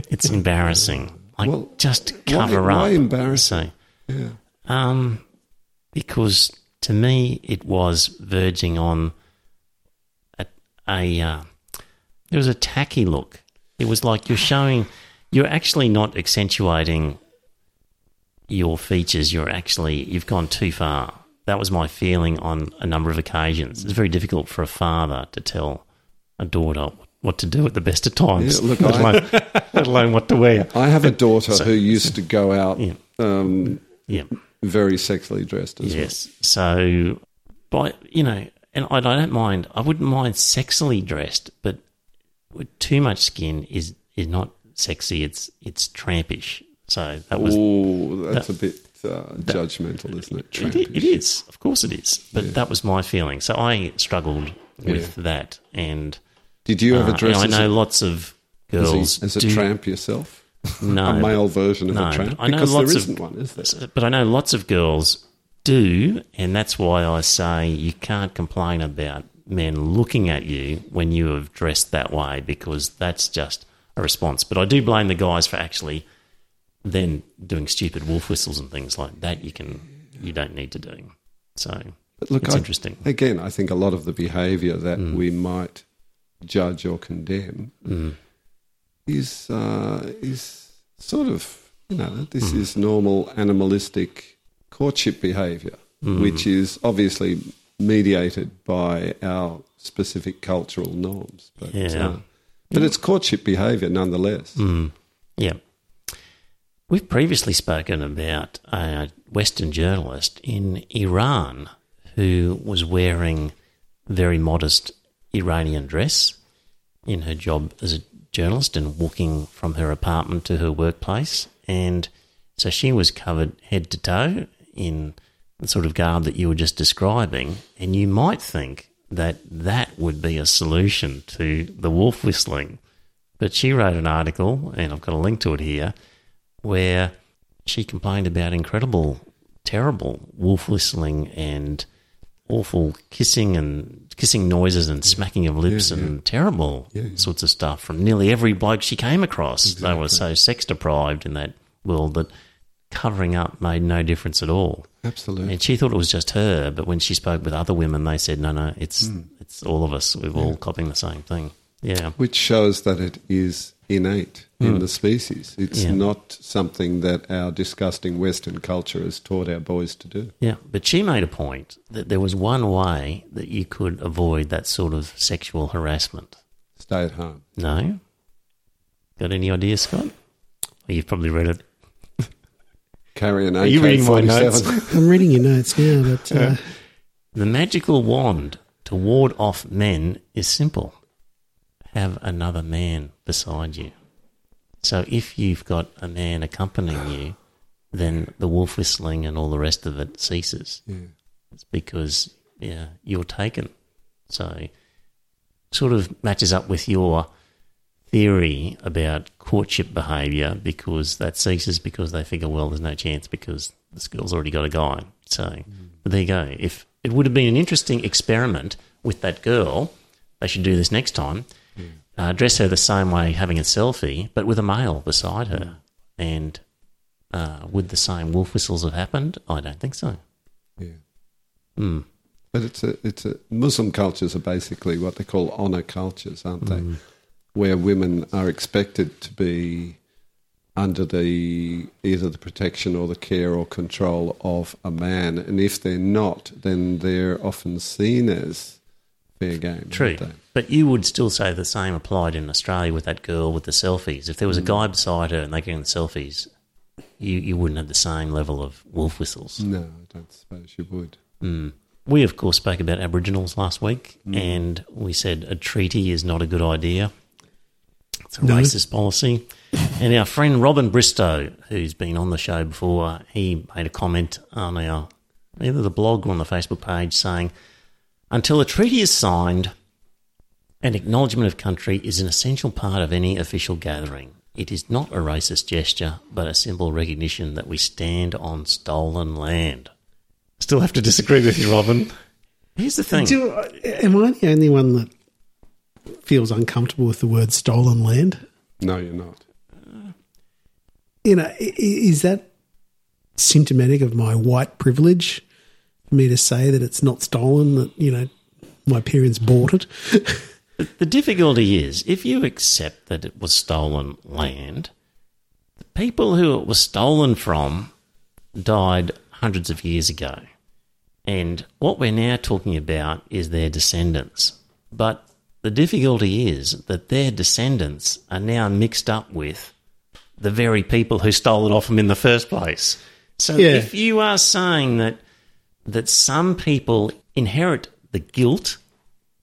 it's embarrassing. Like, Well, just cover why, up. Why embarrassing? So, Yeah. um, because to me it was verging on a, a uh, there was a tacky look. It was like you're showing, you're actually not accentuating your features. You're actually you've gone too far. That was my feeling on a number of occasions. It's very difficult for a father to tell a daughter what to do at the best of times, Yeah, look, [LAUGHS] let, I- alone, let alone what to wear. I have a daughter who used to go out Yeah. um, Yeah. Very sexily dressed as Yes. So, by you know, and I, I don't mind. I wouldn't mind sexily dressed, but with too much skin is is not sexy. It's it's trampish. So that was. Oh, that's a bit uh, judgmental, isn't it? it, Trampish. it is, of course, it is. But that was my feeling. So I struggled with that, and Did you ever uh, dress I know a, lots of as, girls a, as a do, tramp yourself? [LAUGHS] No, a male version of no, a but I know because lots there of- isn't one, is there? But I know lots of girls do, and that's why I say you can't complain about men looking at you when you have dressed that way because that's just a response. But I do blame the guys for actually then doing stupid wolf whistles and things like that. You can, you don't need to do. So But look, it's I, interesting. Again, I think a lot of the behaviour that Mm. we might judge or condemn is uh, is sort of you know this Mm. is normal animalistic courtship behaviour, Mm. which is obviously mediated by our specific cultural norms. But, Yeah. uh, but it's courtship behaviour nonetheless. Yeah. We've previously spoken about a Western journalist in Iran who was wearing very modest Iranian dress in her job as a journalist and walking from her apartment to her workplace. And so she was covered head to toe in the sort of garb that you were just describing. And you might think that that would be a solution to the wolf whistling. But she wrote an article, and I've got a link to it here, where she complained about incredible, terrible wolf whistling and awful kissing and kissing noises and smacking of lips and terrible sorts of stuff from nearly every bloke she came across. They were so sex deprived in that world that covering up made no difference at all. Absolutely. And she thought it was just her, but when she spoke with other women, they said, "No, no, it's hmm. it's all of us. We're all copying the same thing." Yeah, Which shows that it is innate in the species. It's Hmm. Yeah. not something that our disgusting Western culture has taught our boys to do. yeah. But she made a point that there was one way that you could avoid that sort of sexual harassment. Stay at home. No, got any ideas, Scott? Well, you've probably read it. Carry an Are you reading my AK-47. [LAUGHS] I'm reading your notes now, but uh, The magical wand to ward off men is simple. Have another man beside you. So if you've got a man accompanying you, then the wolf whistling and all the rest of it ceases. Yeah. It's because yeah, you're taken. So sort of matches up with your theory about courtship behaviour because that ceases because they figure, well, there's no chance because this girl's already got a guy. So mm. but there you go. If it would have been an interesting experiment with that girl, they should do this next time. Uh, dress her the same way, having a selfie, but with a male beside her. And uh, would the same wolf whistles have happened? I don't think so. Yeah. Hmm. But it's a it's a Muslim cultures are basically what they call honor cultures, aren't they? Where women are expected to be under the either the protection or the care or control of a man, and if they're not, then they're often seen as fair game. True. They? But you would still say the same applied in Australia with that girl with the selfies. If there was a guy beside her and they're getting the selfies, you, you wouldn't have the same level of wolf whistles. No, I don't suppose you would. Mm. We, of course, spoke about Aboriginals last week, and we said a treaty is not a good idea. It's a No. racist policy. and our friend Robin Bristow, who's been on the show before, he made a comment on our either the blog or on the Facebook page saying, until a treaty is signed, an acknowledgement of country is an essential part of any official gathering. It is not a racist gesture, but a simple recognition that we stand on stolen land. Still have to disagree with you, Robin. Here's the thing. do, uh, am I the only one that feels uncomfortable with the word stolen land? No, you're not. You know, i- i- is that symptomatic of my white privilege for me to say that it's not stolen? That you know, my parents bought it. [LAUGHS] The difficulty is if you accept that it was stolen land, the people who it was stolen from died hundreds of years ago. And what we're now talking about is their descendants. But the difficulty is that their descendants are now mixed up with the very people who stole it off them in the first place. So Yeah. if you are saying that that some people inherit the guilt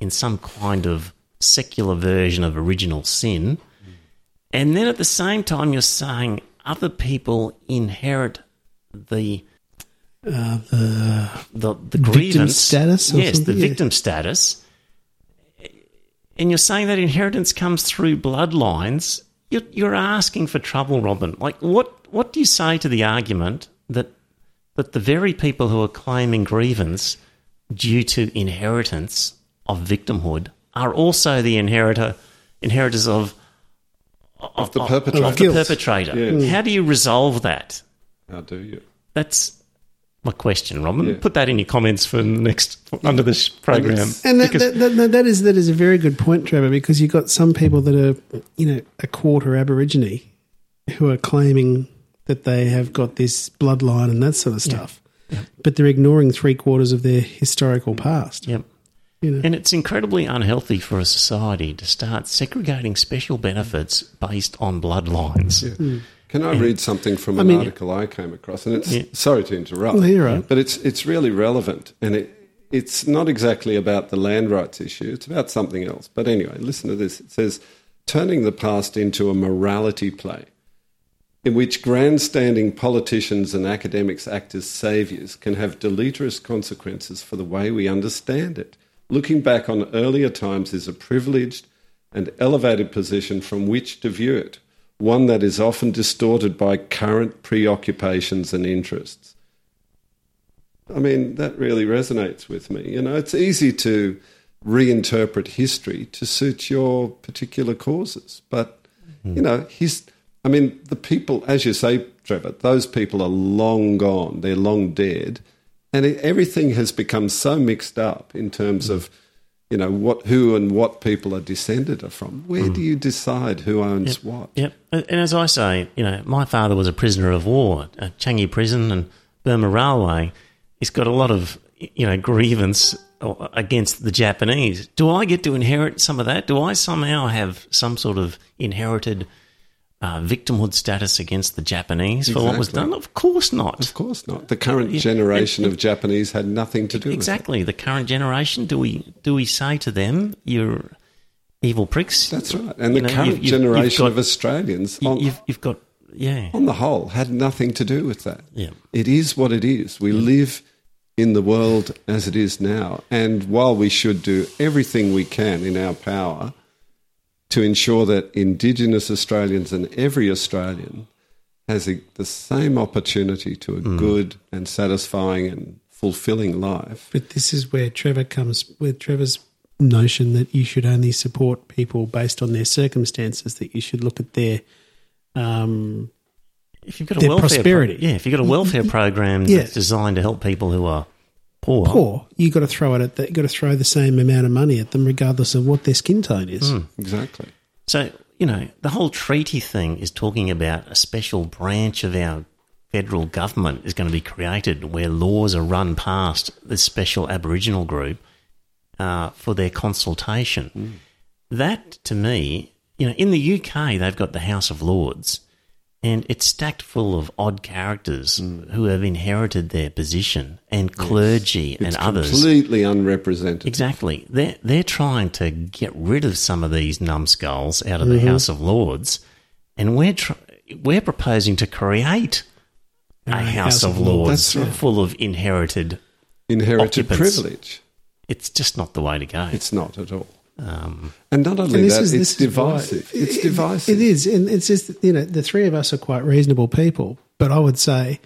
in some kind of secular version of original sin, and then at the same time you're saying other people inherit the Uh, the the, the grievance status yes, the? Yeah. victim status, and you're saying that inheritance comes through bloodlines. You're, you're asking for trouble, Robin. Like, what what do you say to the argument that that the very people who are claiming grievance due to inheritance of victimhood are also the inheritor inheritors of Of the perpetrator. of the perpetrator? Yeah. How do you resolve that? How do you? That's my question, Robin. Yeah. Put that in your comments for the next under this program. And that, Because- that, that, that is that is a very good point, Trevor, because you've got some people that are, you know, a quarter Aborigine who are claiming that they have got this bloodline and that sort of stuff. but they're ignoring three quarters of their historical past. Yep. You know. And it's incredibly unhealthy for a society to start segregating special benefits based on bloodlines. Mm. Can I read something from I an mean- article I came across? And it's Yeah. sorry to interrupt, Well, you're right. but it's it's really relevant, and it it's not exactly about the land rights issue. It's about something else. But anyway, listen to this. It says turning the past into a morality play, in which grandstanding politicians and academics act as saviours, can have deleterious consequences for the way we understand it. Looking back on earlier times is a privileged and elevated position from which to view it, one that is often distorted by current preoccupations and interests. I mean, that really resonates with me. You know, it's easy to reinterpret history to suit your particular causes, but you know, his. I mean, the people, as you say, Trevor, those people are long gone. They're long dead, and it, everything has become so mixed up in terms of, you know, what, who, and what people are descended from. Where mm. do you decide who owns what? Yep. And and as I say, you know, my father was a prisoner of war at Changi Prison and Burma Railway. He's got a lot of, you know, grievance against the Japanese. Do I get to inherit some of that? Do I somehow have some sort of inherited uh, victimhood status against the Japanese for what was done? Of course not. Of course not. The current Yeah, generation of Japanese had nothing to do with it. Exactly. The current generation, do we do we say to them, "You're evil pricks"? That's right. And You the know, current you've- you've- you've generation got- of Australians, on, you've, you've got yeah, on the whole, had nothing to do with that. yeah. It is what it is. We live in the world as it is now. And while we should do everything we can in our power to ensure that Indigenous Australians and every Australian has a, the same opportunity to a good and satisfying and fulfilling life. But this is where Trevor comes with Trevor's notion that you should only support people based on their circumstances, that you should look at their um, If you've got a Their welfare pro- prosperity. yeah, if you've got a welfare program Yeah. that's designed to help people who are poor, poor. You got to throw it at that. You got to throw the same amount of money at them, regardless of what their skin tone is. Exactly. So, you know, the whole treaty thing is talking about a special branch of our federal government is going to be created where laws are run past this special Aboriginal group uh, for their consultation. That, to me, you know, in the UK, they've got the House of Lords. And it's stacked full of odd characters mm. who have inherited their position, and clergy and It's others. completely unrepresented. Exactly. They're, they're trying to get rid of some of these numbskulls out of the mm-hmm. House of Lords, and we're tr- we're proposing to create a House, of, Lords right. full of inherited. Inherited Occupants. privilege. It's just not the way to go. It's not at all. Um, And not only And this that, is- it's this is why- divisive. It's It- divisive. It is, and it's just you know the three of us are quite reasonable people, but I would say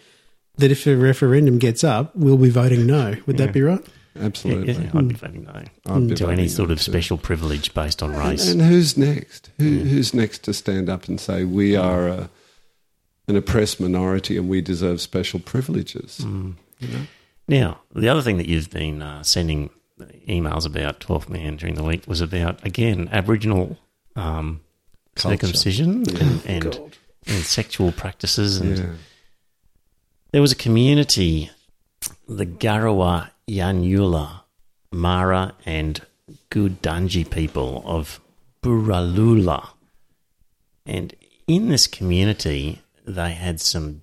that if a referendum gets up, we'll be voting no. Would that be right? Absolutely. yeah, I'd be voting no I'd be to any sort no of too. special privilege based on race. And who's next? Who, Who's next to stand up and say we are a, an oppressed minority and we deserve special privileges? Mm. Now, the other thing that you've been uh, sending emails about, 12th Man, during the week was about, again, Aboriginal um, circumcision and, [LAUGHS] and, and sexual practices. And Yeah. there was a community, the Garawa Yanyula, Mara, and Gudunji people of Borroloola. And in this community, they had some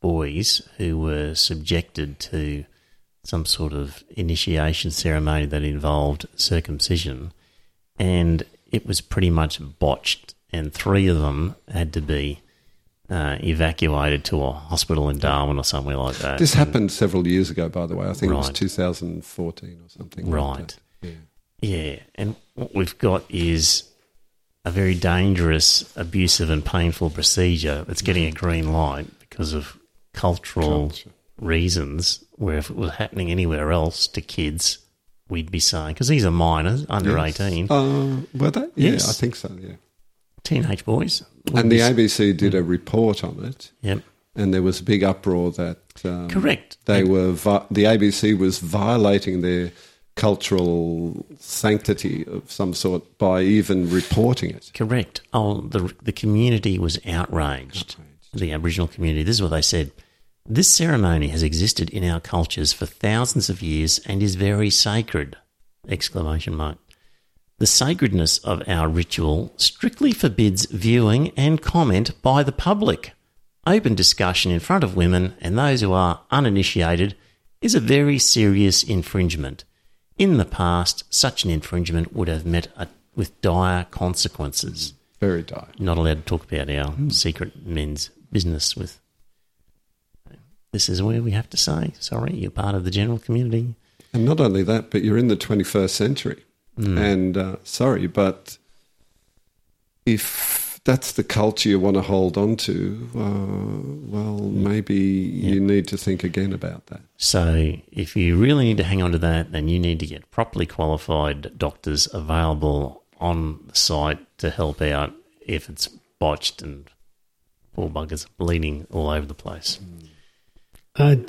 boys who were subjected to some sort of initiation ceremony that involved circumcision. And it was pretty much botched, and three of them had to be uh, evacuated to a hospital in Darwin or somewhere like that. This happened several years ago, by the way. I think it was 2014 or something. Right. Like. Yeah. Yeah, and what we've got is a very dangerous, abusive, and painful procedure that's getting a green light because of cultural Culture. reasons. Where if it was happening anywhere else to kids, we'd be saying because these are minors, under Yes. eighteen, Uh, were they? Yeah, Yes. I think so, yeah. teenage boys. And the ABC did a report on it, Yep, and there was a big uproar that um, correct. they were vi- the ABC was violating their cultural sanctity of some sort by even reporting it. Correct. Oh, the the community was outraged. The Aboriginal community. This is what they said. This ceremony has existed in our cultures for thousands of years and is very sacred! Exclamation mark. The sacredness of our ritual strictly forbids viewing and comment by the public. Open discussion in front of women and those who are uninitiated is a very serious infringement. In the past, such an infringement would have met a, with dire consequences. Very dire. Not allowed to talk about our hmm. secret men's business with. This is where we have to say, sorry, you're part of the general community. And not only that, but you're in the 21st century. And uh, sorry, but if that's the culture you want to hold on to, uh, well, maybe you need to think again about that. So, if you really need to hang on to that, then you need to get properly qualified doctors available on the site to help out if it's botched and poor buggers are bleeding all over the place. I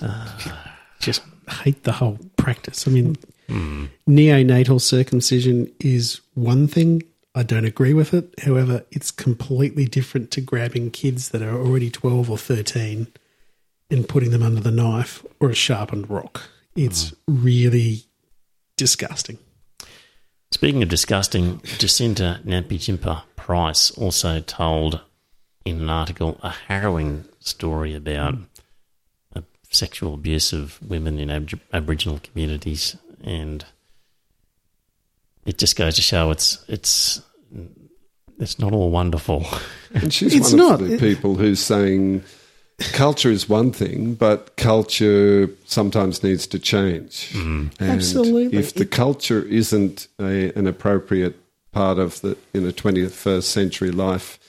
Just hate the whole practice. I mean, neonatal circumcision is one thing. I don't agree with it. However, it's completely different to grabbing kids that are already 12 or 13 and putting them under the knife or a sharpened rock. It's really disgusting. Speaking of disgusting, Jacinta Nampijinpa Price also told in an article a harrowing story about uh, sexual abuse of women in Ab- Aboriginal communities, and it just goes to show it's it's it's not all wonderful. And she's It's one not. of the people who's saying culture is one thing, but culture sometimes needs to change. Mm-hmm. And Absolutely. If the culture isn't a, an appropriate part of the in a 21st century life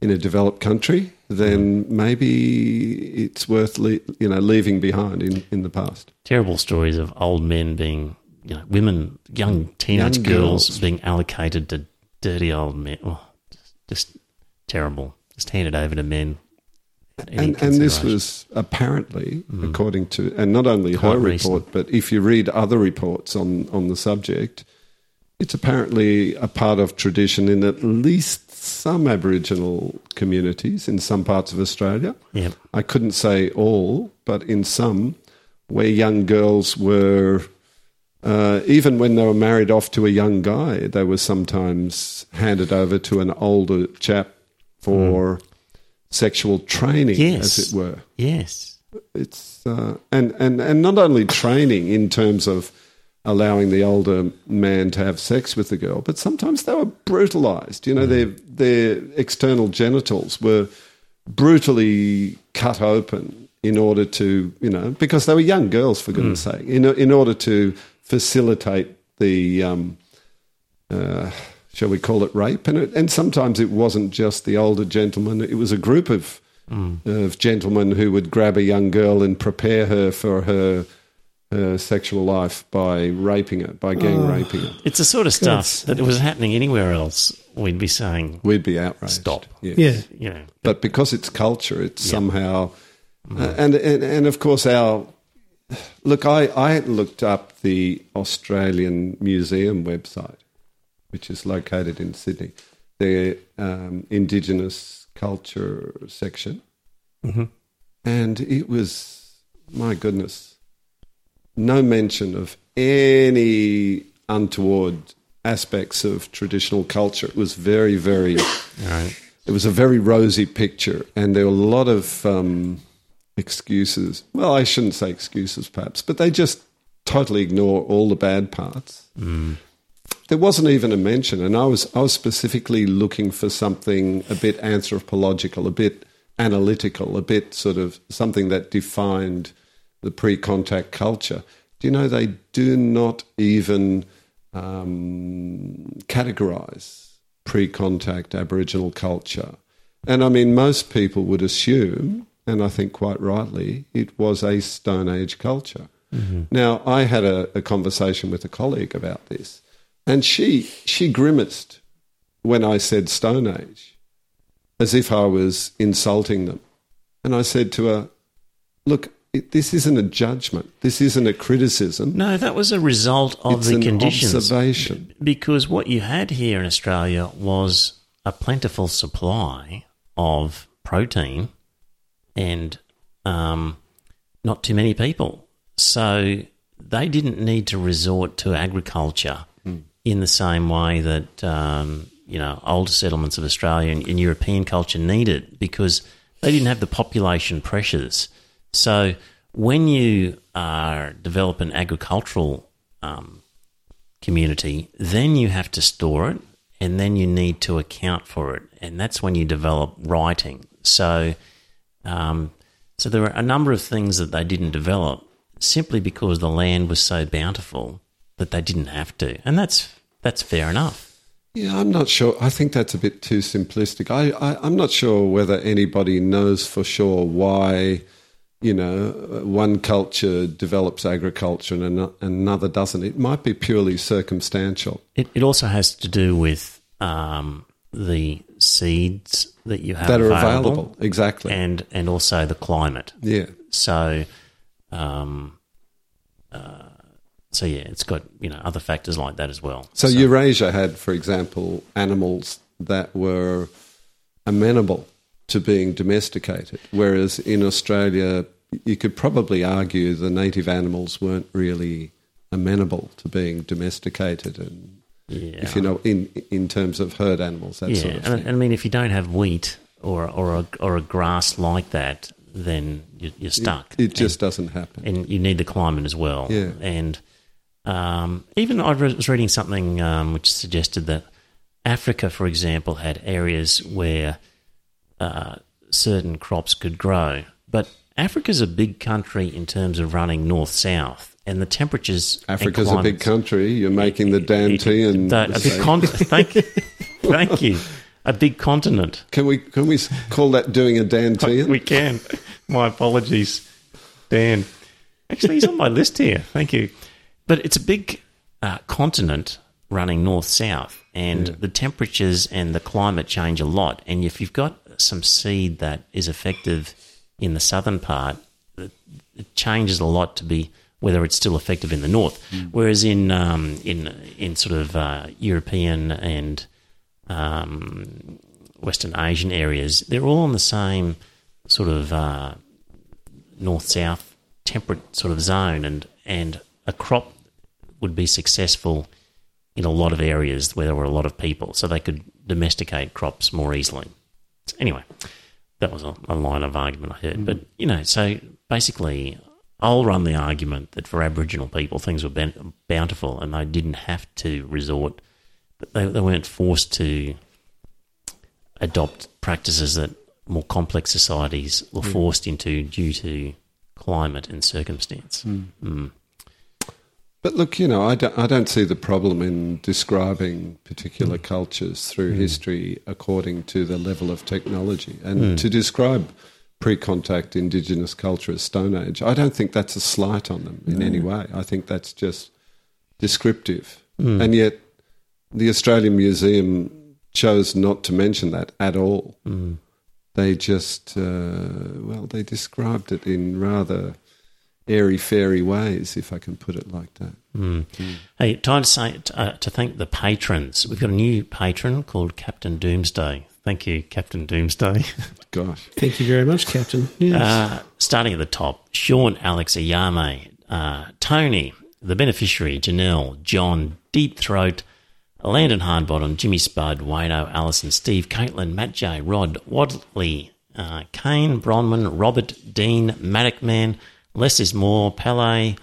in a developed country, then maybe it's worth le- you know leaving behind in, in the past. Terrible stories of old men being, you know, women, young teenage Young girls, girls. being allocated to dirty old men. Oh, just, just terrible. Just handed over to men. and, and this was apparently, mm-hmm. according to, and not only her recent. report, but if you read other reports on, on the subject, it's apparently a part of tradition in at least some Aboriginal communities in some parts of Australia. Yep. I couldn't say all, but in some, where young girls were, uh, even when they were married off to a young guy, they were sometimes handed over to an older chap for sexual training, Yes. as it were. Yes. It's uh, and and and not only training in terms of allowing the older man to have sex with the girl, but sometimes they were brutalized. You know, their their external genitals were brutally cut open in order to, you know, because they were young girls, for goodness sake, in in order to facilitate the. Um, uh, shall we call it rape? And it, and sometimes it wasn't just the older gentleman; it was a group of of gentlemen who would grab a young girl and prepare her for her, her sexual life by raping it, by gang raping it. It's the sort of stuff that it was happening anywhere else, we'd be saying, We'd be outraged. Stop. Yeah. Yeah. you know, But because it's culture, it's somehow, uh, and, and and of course our. Look, I, I looked up the Australian Museum website, which is located in Sydney, their um, Indigenous culture section, and it was my goodness, no mention of any untoward aspects of traditional culture. It was very, very right. it was a very rosy picture, and there were a lot of um, excuses. Well, I shouldn't say excuses, perhaps, but they just totally ignore all the bad parts. There wasn't even a mention, and I was I was specifically looking for something a bit anthropological, a bit analytical, a bit sort of something that defined the pre-contact culture. Do you know they do not even um, categorize pre-contact Aboriginal culture? And I mean, most people would assume, and I think quite rightly, it was a Stone Age culture. Now, I had a, a conversation with a colleague about this, and she she grimaced when I said Stone Age, as if I was insulting them. And I said to her, "Look, it, this isn't a judgment. This isn't a criticism. No, that was a result of it's the an conditions. observation." Because what you had here in Australia was a plentiful supply of protein and um, not too many people. So they didn't need to resort to agriculture in the same way that um, you know older settlements of Australia and, and European culture needed because they didn't have the population pressures. So when you are develop an agricultural um, community, then you have to store it, and then you need to account for it, and that's when you develop writing. So, um, so there are a number of things that they didn't develop simply because the land was so bountiful that they didn't have to, and that's that's fair enough. Yeah, I'm not sure. I think that's a bit too simplistic. I, I, I'm not sure whether anybody knows for sure why, you know, one culture develops agriculture and another doesn't. It might be purely circumstantial. It, it also has to do with um, the seeds that you have That are available, available. Exactly. and and also the climate. yeah. So, um, uh, so yeah, it's got you know other factors like that as well. So, Eurasia had, for example, animals that were amenable to being domesticated, whereas in Australia, you could probably argue the native animals weren't really amenable to being domesticated, and yeah, if you know, in in terms of herd animals, that yeah, sort of and, thing. and I mean, if you don't have wheat or or a, or a grass like that, then you, you're stuck. It just doesn't happen. and, and you need the climate as well. Yeah. And um, even I was reading something um, which suggested that Africa, for example, had areas where uh, certain crops could grow, but Africa's a big country in terms of running north south, and the temperatures. Africa's a big country. You're making the Dan T and The- a big con- [LAUGHS] thank, thank you. A big continent. can we can we call that doing a Dan T? [LAUGHS] We can. My apologies, Dan. Actually, he's on my list here. Thank you. But it's a big uh, continent running north south, and the temperatures and the climate change a lot. And if you've got some seed that is effective in the southern part, it, it changes a lot to be whether it's still effective in the north. Whereas in um, in in sort of uh, European and um, Western Asian areas, they're all in the same sort of uh, north south temperate sort of zone, and and a crop would be successful in a lot of areas where there were a lot of people, so they could domesticate crops more easily. Anyway, that was a, a line of argument I heard, but you know, so basically. I'll run the argument that for Aboriginal people things were bountiful and they didn't have to resort, but they, they weren't forced to adopt practices that more complex societies were forced into due to climate and circumstance. Mm. But look, you know, I don't, I don't see the problem in describing particular mm. cultures through mm. history according to the level of technology. And mm. to describe pre contact indigenous culture as Stone Age, I don't think that's a slight on them in any way. I think that's just descriptive. And yet, the Australian Museum chose not to mention that at all. They just, uh, well, they described it in rather airy fairy ways, if I can put it like that. Hey, time to say uh, to thank the patrons. We've got a new patron called Captain Doomsday. Thank you, Captain Doomsday. [LAUGHS] Gosh. Thank you very much, Captain. [LAUGHS] Yes. Uh, starting at the top, Sean Alex Ayame, uh, Tony, the beneficiary, Janelle, John, Deep Throat, Landon Hardbottom, Jimmy Spud, Wayno, Allison, Steve, Caitlin, Matt J, Rod, Wadley, uh, Kane, Bronwyn, Robert, Dean, Maddock Man, Less is More, Pele,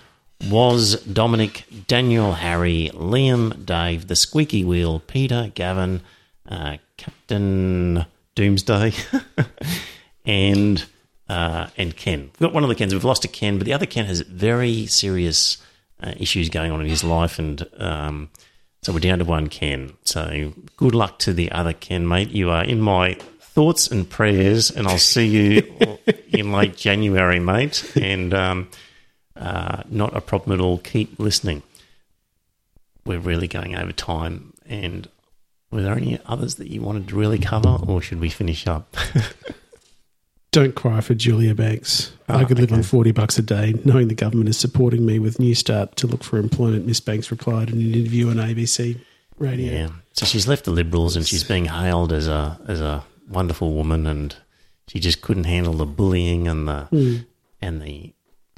Was, Dominic, Daniel, Harry, Liam, Dave, The Squeaky Wheel, Peter, Gavin, uh, Captain Doomsday, [LAUGHS] and uh, and Ken. We've got one of the Kens. We've lost a Ken, but the other Ken has very serious uh, issues going on in his life, and um, so we're down to one Ken. So good luck to the other Ken, mate. You are in my thoughts and prayers, and I'll see you [LAUGHS] in late January, mate. And um, uh, not a problem at all. Keep listening. We're really going over time, and were there any others that you wanted to really cover, or should we finish up? [LAUGHS] Don't cry for Julia Banks. Oh, I could live on 40 bucks a day knowing the government is supporting me with New Start to look for employment, Miss Banks replied in an interview on ABC radio. Yeah. So she's left the Liberals and she's being hailed as a as a wonderful woman, and she just couldn't handle the bullying and the hmm. and the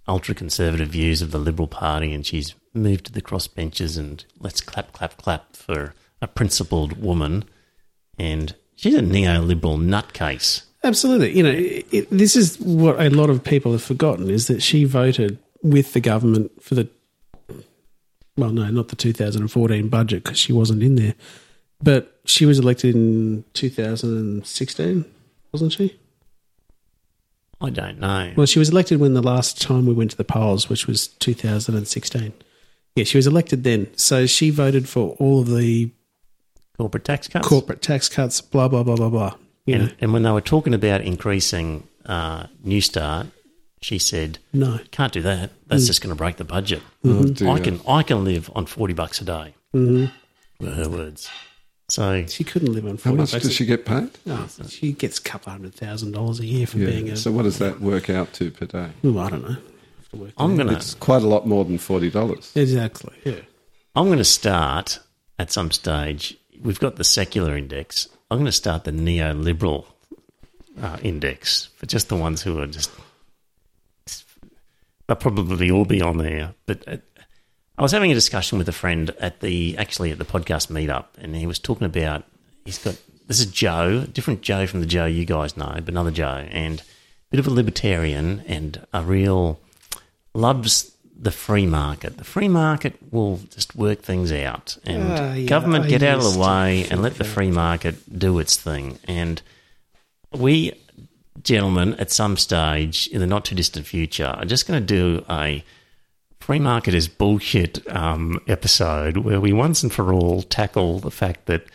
ultra conservative views of the Liberal Party, and she's moved to the crossbenchers and let's clap, clap, clap for a principled woman. And she's a neoliberal nutcase. Absolutely. You know, it, this is what a lot of people have forgotten is that she voted with the government for the, well, no, not the 2014 budget because she wasn't in there, but she was elected in 2016, wasn't she? I don't know. Well, she was elected when the last time we went to the polls, which was 2016. Yeah, she was elected then. So she voted for all of the Corporate tax cuts. corporate tax cuts, blah, blah, blah, blah, blah. And, and when they were talking about increasing uh, New Start, she said, no. "Can't do that. That's just going to break the budget. Oh, dear. I can I can live on forty bucks a day." Mm-hmm. Were her words. So She couldn't live on How much bucks. does she get paid? Oh, she gets a couple hundred thousand dollars a year for Yeah. being a. So what does that work out to per day? Oh, I don't know. To I'm out. gonna It's quite a lot more than forty dollars. Exactly. Yeah. I'm going to start at some stage. We've got the secular index. I'm going to start the neoliberal uh, index for just the ones who are just. They'll probably all be on there. But uh, I was having a discussion with a friend at the actually at the podcast meetup, and he was talking about he's got this is Joe, different Joe from the Joe you guys know, but another Joe, and a bit of a libertarian and a real loves the free market. The free market will just work things out, and Ah, yeah, government I get out of the way and let the free market do its thing. And we, gentlemen, at some stage in the not too distant future, are just going to do a free market is bullshit um, episode where we once and for all tackle the fact that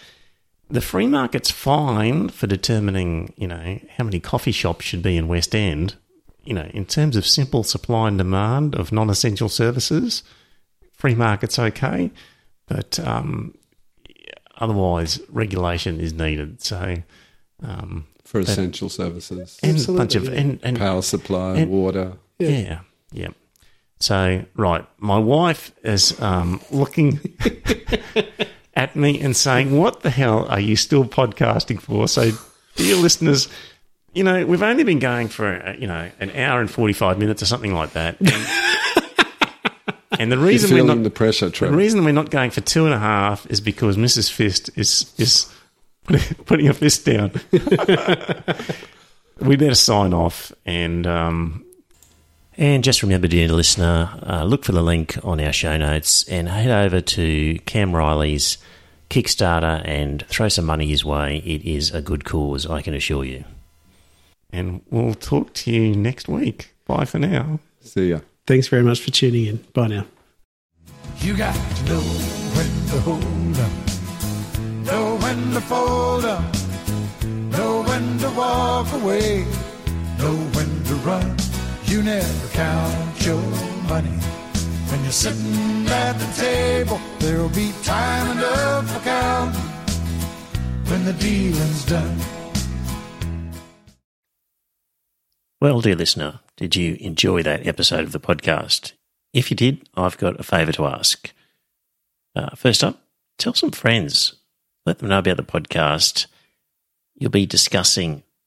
the free market's fine for determining, you know, how many coffee shops should be in West End. You know, in terms of simple supply and demand of non-essential services, free market's okay, but um, otherwise regulation is needed. So, um, for essential services, and a bunch of Absolutely, and, and power supply, and- water. yeah, yeah. So, right, my wife is um, looking [LAUGHS] at me and saying, "What the hell are you still podcasting for?" So, dear listeners, you know we've only been going for uh, you know an hour and forty five minutes or something like that. And, [LAUGHS] and the reason we're not the pressure, the reason we're not going for two and a half is because Mrs. Fist is is putting her fist down. [LAUGHS] we better sign off and um, and just remember, dear listener, uh, look for the link on our show notes and head over to Cam Riley's Kickstarter and throw some money his way. It is a good cause, I can assure you. And we'll talk to you next week. Bye for now. See ya. Thanks very much for tuning in. Bye now. You got to know when to hold up, know when to fold up, know when to walk away, know when to run. You never count your money. When you're sitting at the table, there'll be time enough for counting when the dealing's done. Well, dear listener, did you enjoy that episode of the podcast? If you did, I've got a favour to ask. Uh, first up, tell some friends. Let them know about the podcast. You'll be discussing